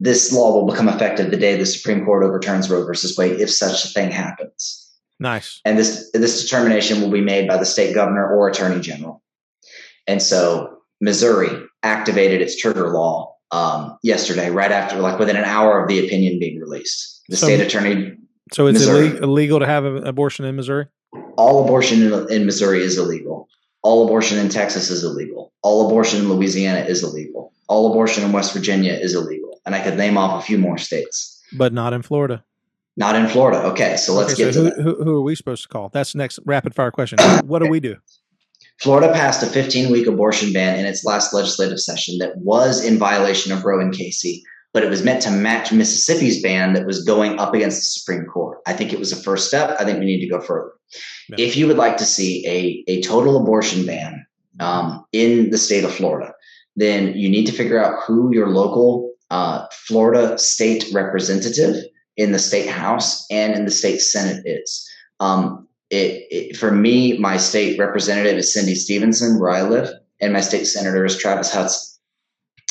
This law will become effective the day the Supreme Court overturns Roe versus Wade, if such a thing happens. Nice. And this this determination will be made by the state governor or attorney general. And so Missouri activated its trigger law um, yesterday, right after, like within an hour of the opinion being released the so, state attorney. So it's Missouri, illegal to have an abortion in Missouri? All abortion in, in Missouri is illegal. All abortion in Texas is illegal. All abortion in Louisiana is illegal. All abortion in West Virginia is illegal. And I could name off a few more states. But not in Florida. Not in Florida. Okay, so let's okay, get so to who, who, are we supposed to call? That's the next rapid fire question. [coughs] What do we do? Florida passed a 15 week abortion ban in its last legislative session that was in violation of Roe and Casey but it was meant to match Mississippi's ban that was going up against the Supreme Court. I think it was a first step. I think we need to go further. Yeah. If you would like to see a, a total abortion ban um, in the state of Florida, then you need to figure out who your local uh, Florida state representative in the state house and in the state senate is. Um, it, it, for me, my state representative is Cyndi Stevenson, where I live, and my state senator is Travis Hutson.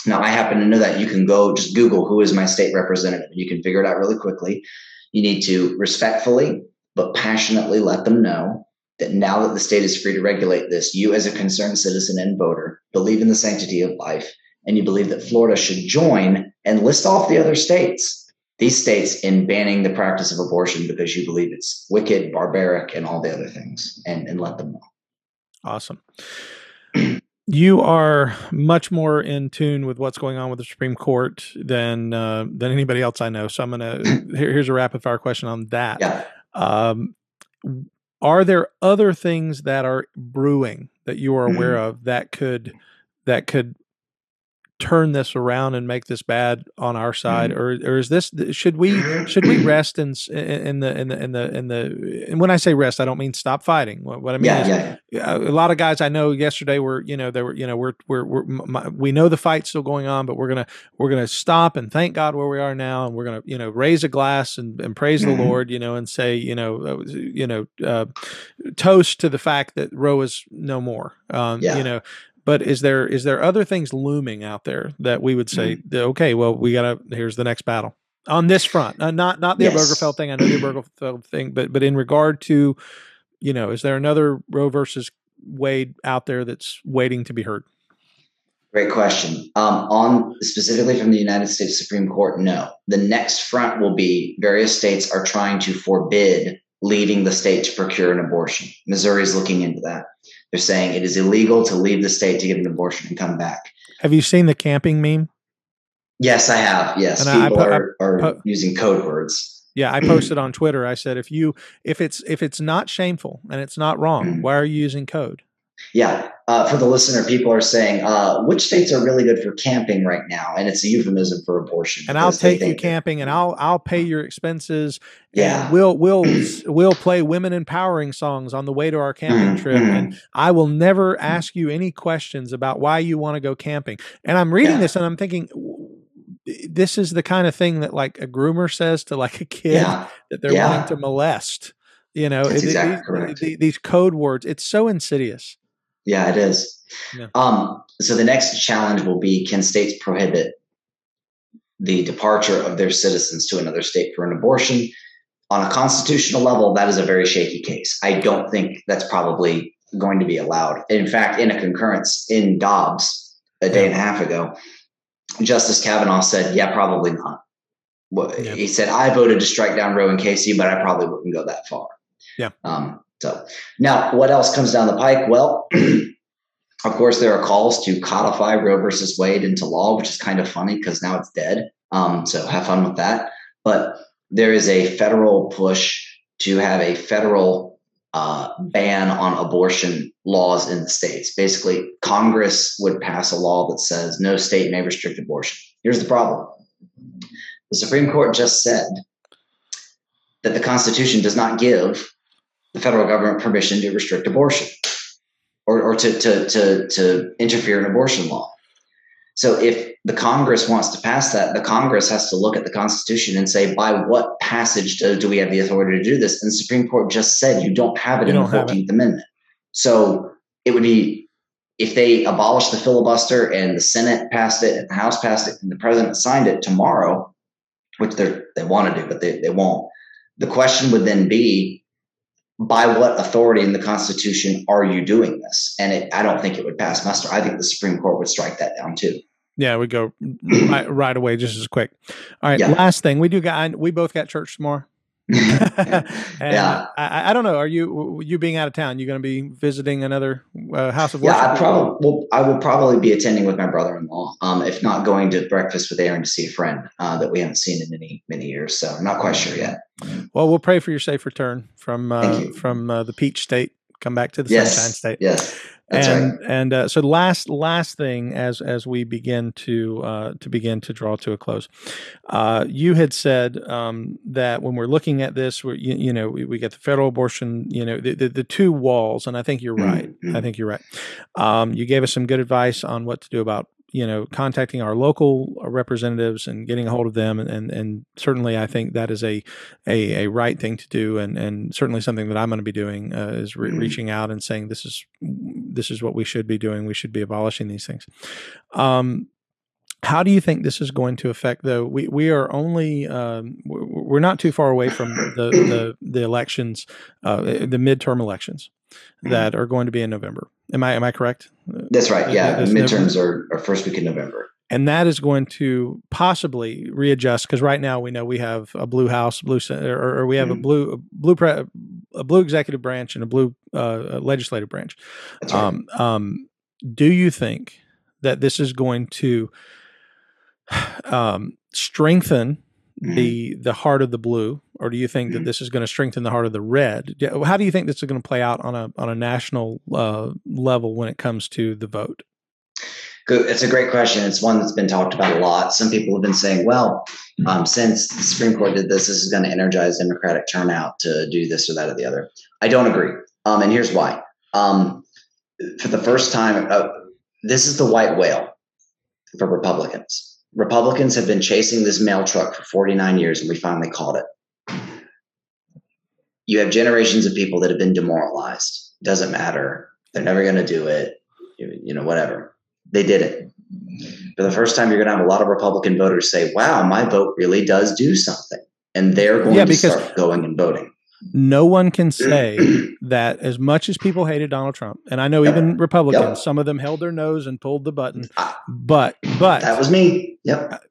Now, I happen to know that you can go just Google who is my state representative, and you can figure it out really quickly. You need to respectfully but passionately let them know that now that the state is free to regulate this, you, as a concerned citizen and voter, believe in the sanctity of life, and you believe that Florida should join and list off the other states, these states, in banning the practice of abortion because you believe it's wicked, barbaric, and all the other things, and, and let them know. Awesome. [clears throat] you are much more in tune with what's going on with the Supreme Court than uh, than anybody else I know. So I'm gonna [clears throat] here, here's a rapid fire question on that. Yeah. Um, are there other things that are brewing that you are aware mm-hmm. of that could that could turn this around and make this bad on our side mm-hmm. or or is this should we should we rest in in the in the in the in the and when I say rest I don't mean stop fighting what, what I mean yeah, is yeah. a lot of guys I know yesterday were you know they were you know we're we're, we're my, we know the fight's still going on but we're going to we're going to stop and thank God where we are now and we're going to you know raise a glass and, and praise mm-hmm. the Lord you know and say you know uh, you know uh, toast to the fact that Roe is no more um, yeah. you know but is there is there other things looming out there that we would say, mm-hmm. okay, well, we gotta here's the next battle on this front, uh, not not the yes. Obergefell thing. I know the Obergefell thing, but but in regard to, you know, is there another Roe versus Wade out there that's waiting to be heard? Great question. Um, on specifically from the United States Supreme Court, no. The next front will be various states are trying to forbid leaving the state to procure an abortion. Missouri is looking into that. They're saying it is illegal to leave the state to get an abortion and come back. Have you seen the camping meme? Yes, I have. Yes, and people I, I, are, are I, using code words. Yeah, I posted on Twitter. I said, if you if it's if it's not shameful and it's not wrong, mm-hmm. why are you using code? Yeah, uh, for the listener, people are saying uh, which states are really good for camping right now, and it's a euphemism for abortion. And I'll take you camping, and I'll I'll pay your expenses. Yeah, we'll we'll [clears throat] we'll play women empowering songs on the way to our camping mm-hmm. trip, and mm-hmm. I will never ask you any questions about why you want to go camping. And I'm reading yeah. this, and I'm thinking. This is the kind of thing that like a groomer says to like a kid yeah. that they're yeah. wanting to molest. You know, it, exactly these, these code words. It's so insidious. Yeah, it is. Yeah. Um, so the next challenge will be can states prohibit the departure of their citizens to another state for an abortion? On a constitutional level, that is a very shaky case. I don't think that's probably going to be allowed. In fact, in a concurrence in Dobbs a day yeah. and a half ago, Justice Kavanaugh said, yeah, probably not. Well, yeah. He said, I voted to strike down Roe and Casey, but I probably wouldn't go that far. Yeah. Um, so now, what else comes down the pike? Well, [clears throat] of course, there are calls to codify Roe versus Wade into law, which is kind of funny because now it's dead. Um, so have fun with that. But there is a federal push to have a federal uh, ban on abortion laws in the states. Basically, Congress would pass a law that says no state may restrict abortion. Here's the problem the Supreme Court just said that the Constitution does not give the federal government permission to restrict abortion or, or to, to, to, to interfere in abortion law. So if the Congress wants to pass that, the Congress has to look at the Constitution and say, by what passage do, do we have the authority to do this? And the Supreme Court just said you don't have it you in the 14th Amendment. So it would be if they abolished the filibuster and the Senate passed it and the House passed it and the president signed it tomorrow, which they they want to do, but they, they won't. The question would then be by what authority in the Constitution are you doing this? And it, I don't think it would pass muster. I think the Supreme Court would strike that down too. Yeah, we go [clears throat] right, right, away just as quick. All right, yeah. last thing we do got we both got church tomorrow. [laughs] yeah, I, I, don't know. Are you you being out of town? You going to be visiting another uh, house of worship? Yeah, I probably will. I will probably be attending with my brother-in-law. Um, if not going to breakfast with Aaron to see a friend uh, that we haven't seen in many many years. So I'm not quite sure yet. Well, we'll pray for your safe return from uh, from uh, the Peach State. Come back to the yes. Sunshine State. Yes. That's and right. and uh, so last last thing as as we begin to uh, to begin to draw to a close, uh, you had said um, that when we're looking at this, we you, you, know we, we, get the federal abortion, you know the, the, the two walls, and I think you're right. Mm-hmm. I think you're right. Um, you gave us some good advice on what to do about you know contacting our local representatives and getting a hold of them and and, and certainly I think that is a, a, a right thing to do and and certainly something that I'm going to be doing uh, is re- mm-hmm. reaching out and saying this is this is what we should be doing we should be abolishing these things um, How do you think this is going to affect? Though we we are only um, we're not too far away from the the, the elections, uh, the midterm elections mm-hmm. that are going to be in November. Am I am I correct? That's right. Yeah, the midterms are, are first week in November and that is going to possibly readjust because right now we know we have a blue house, blue or, or we have mm-hmm. a blue a blue pre, a blue executive branch and a blue uh, legislative branch. Right. Um, um, do you think that this is going to [sighs] um, strengthen mm-hmm. the the heart of the blue, or do you think mm-hmm. that this is going to strengthen the heart of the red? How do you think this is going to play out on a on a national uh, level when it comes to the vote? It's a great question. It's one that's been talked about a lot. Some people have been saying, well, um, since the Supreme Court did this, this is going to energize Democratic turnout to do this or that or the other. I don't agree. Um, and here's why. Um, for the first time, uh, this is the white whale for Republicans. Republicans have been chasing this mail truck for 49 years, and we finally caught it. You have generations of people that have been demoralized. Doesn't matter. They're never going to do it. You, know, whatever they did it. For the first time, you're going to have a lot of Republican voters say, wow, my vote really does do something. And they're going yeah, to start going and voting. No one can [clears throat] say that as much as people hated Donald Trump, and I know yep. even Republicans, yep. some of them held their nose and pulled the button, but but that was me. Yep.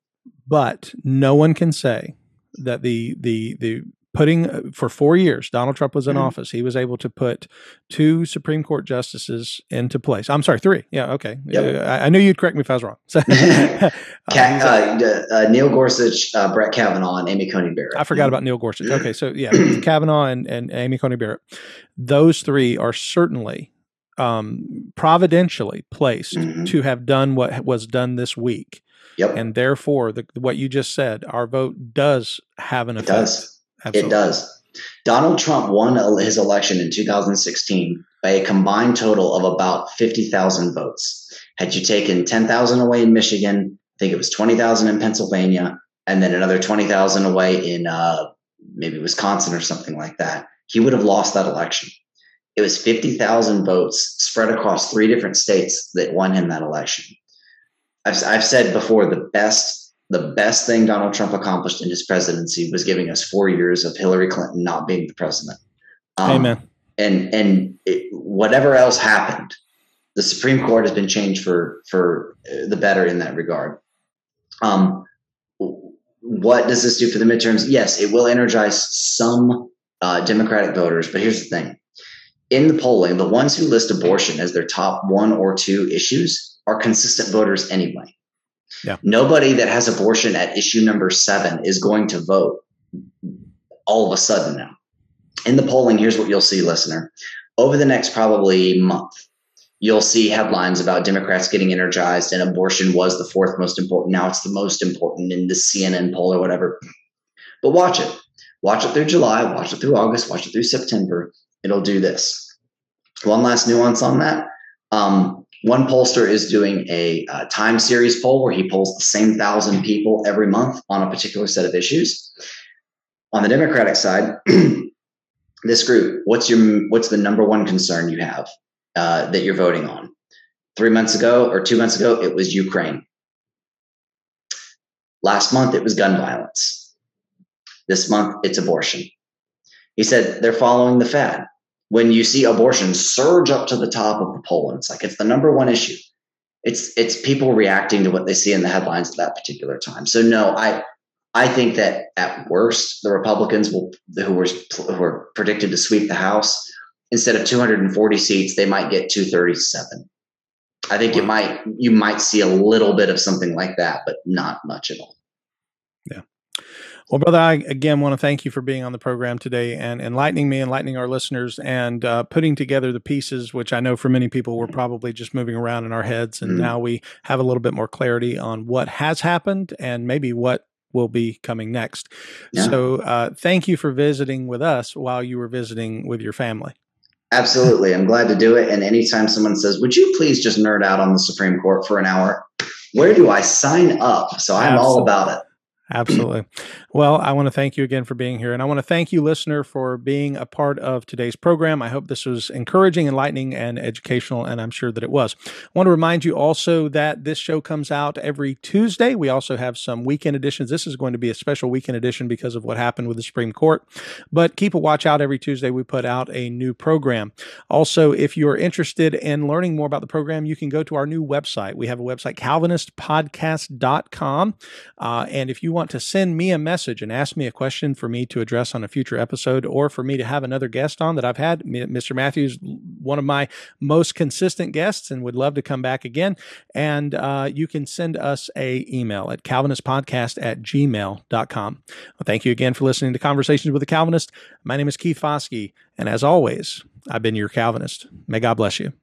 But no one can say that the the the putting uh, for four years, Donald Trump was in mm-hmm. office. He was able to put two Supreme Court justices into place. I'm sorry, three. Yeah, okay. Yep. Uh, I, I, knew you'd correct me if I was wrong. So, [laughs] [laughs] uh, uh, uh, Neil Gorsuch, uh, Brett Kavanaugh, and Amy Coney Barrett. I forgot about Neil Gorsuch. Okay, so yeah, [clears throat] Kavanaugh and, and Amy Coney Barrett. Those three are certainly um, providentially placed mm-hmm. to have done what was done this week. Yep. And therefore, the, what you just said, our vote does have an effect. It does Absolutely. It does. Donald Trump won his election in 2016 by a combined total of about 50,000 votes. Had you taken 10,000 away in Michigan, I think it was 20,000 in Pennsylvania, and then another 20,000 away in uh, maybe Wisconsin or something like that, he would have lost that election. It was 50,000 votes spread across three different states that won him that election. I've, I've said before the best the best thing Donald Trump accomplished in his presidency was giving us four years of Hillary Clinton not being the president. Um, Amen. And and it, whatever else happened, the Supreme Court has been changed for for the better in that regard. Um, what does this do for the midterms? Yes, it will energize some uh, Democratic voters, but here's the thing: in the polling, the ones who list abortion as their top one or two issues are consistent voters anyway. Yeah. Nobody that has abortion at issue number seven is going to vote all of a sudden now. In the polling, here's what you'll see, listener. Over the next probably month, you'll see headlines about Democrats getting energized and abortion was the fourth most important. Now it's the most important in the CNN poll or whatever. But watch it. Watch it through July, watch it through August, watch it through September. It'll do this. One last nuance on that. Um, one pollster is doing a uh, time series poll where he polls the same thousand people every month on a particular set of issues. On the Democratic side, [clears throat] this group, what's your what's the number one concern you have uh, that you're voting on? Three months ago or two months ago, it was Ukraine. Last month, it was gun violence. This month, it's abortion. He said they're following the fad when you see abortion surge up to the top of the poll and it's like it's the number one issue. It's it's people reacting to what they see in the headlines at that particular time. So no i i think that at worst the republicans will who were who were predicted to sweep the house instead of 240 seats they might get 237 i think you might you might see a little bit of something like that but not much at all well, brother, I again want to thank you for being on the program today and enlightening me, enlightening our listeners, and uh, putting together the pieces, which I know for many people were probably just moving around in our heads. And mm-hmm. now we have a little bit more clarity on what has happened and maybe what will be coming next. Yeah. So, uh, thank you for visiting with us while you were visiting with your family. Absolutely. I'm glad to do it. And anytime someone says, Would you please just nerd out on the Supreme Court for an hour? Where do I sign up? So I'm Absolutely. all about it. Absolutely. Well, I want to thank you again for being here. And I want to thank you, listener, for being a part of today's program. I hope this was encouraging, enlightening, and educational, and I'm sure that it was. I want to remind you also that this show comes out every Tuesday. We also have some weekend editions. This is going to be a special weekend edition because of what happened with the Supreme Court. But keep a watch out every Tuesday. We put out a new program. Also, if you're interested in learning more about the program, you can go to our new website. We have a website, calvinistpodcast.com. Uh, and if you want to send me a message and ask me a question for me to address on a future episode or for me to have another guest on that I've had, Mr. Matthews, one of my most consistent guests and would love to come back again. And uh, you can send us a email at calvinistpodcast at gmail.com. Well, thank you again for listening to Conversations with a Calvinist. My name is Keith Foskey. And as always, I've been your Calvinist. May God bless you.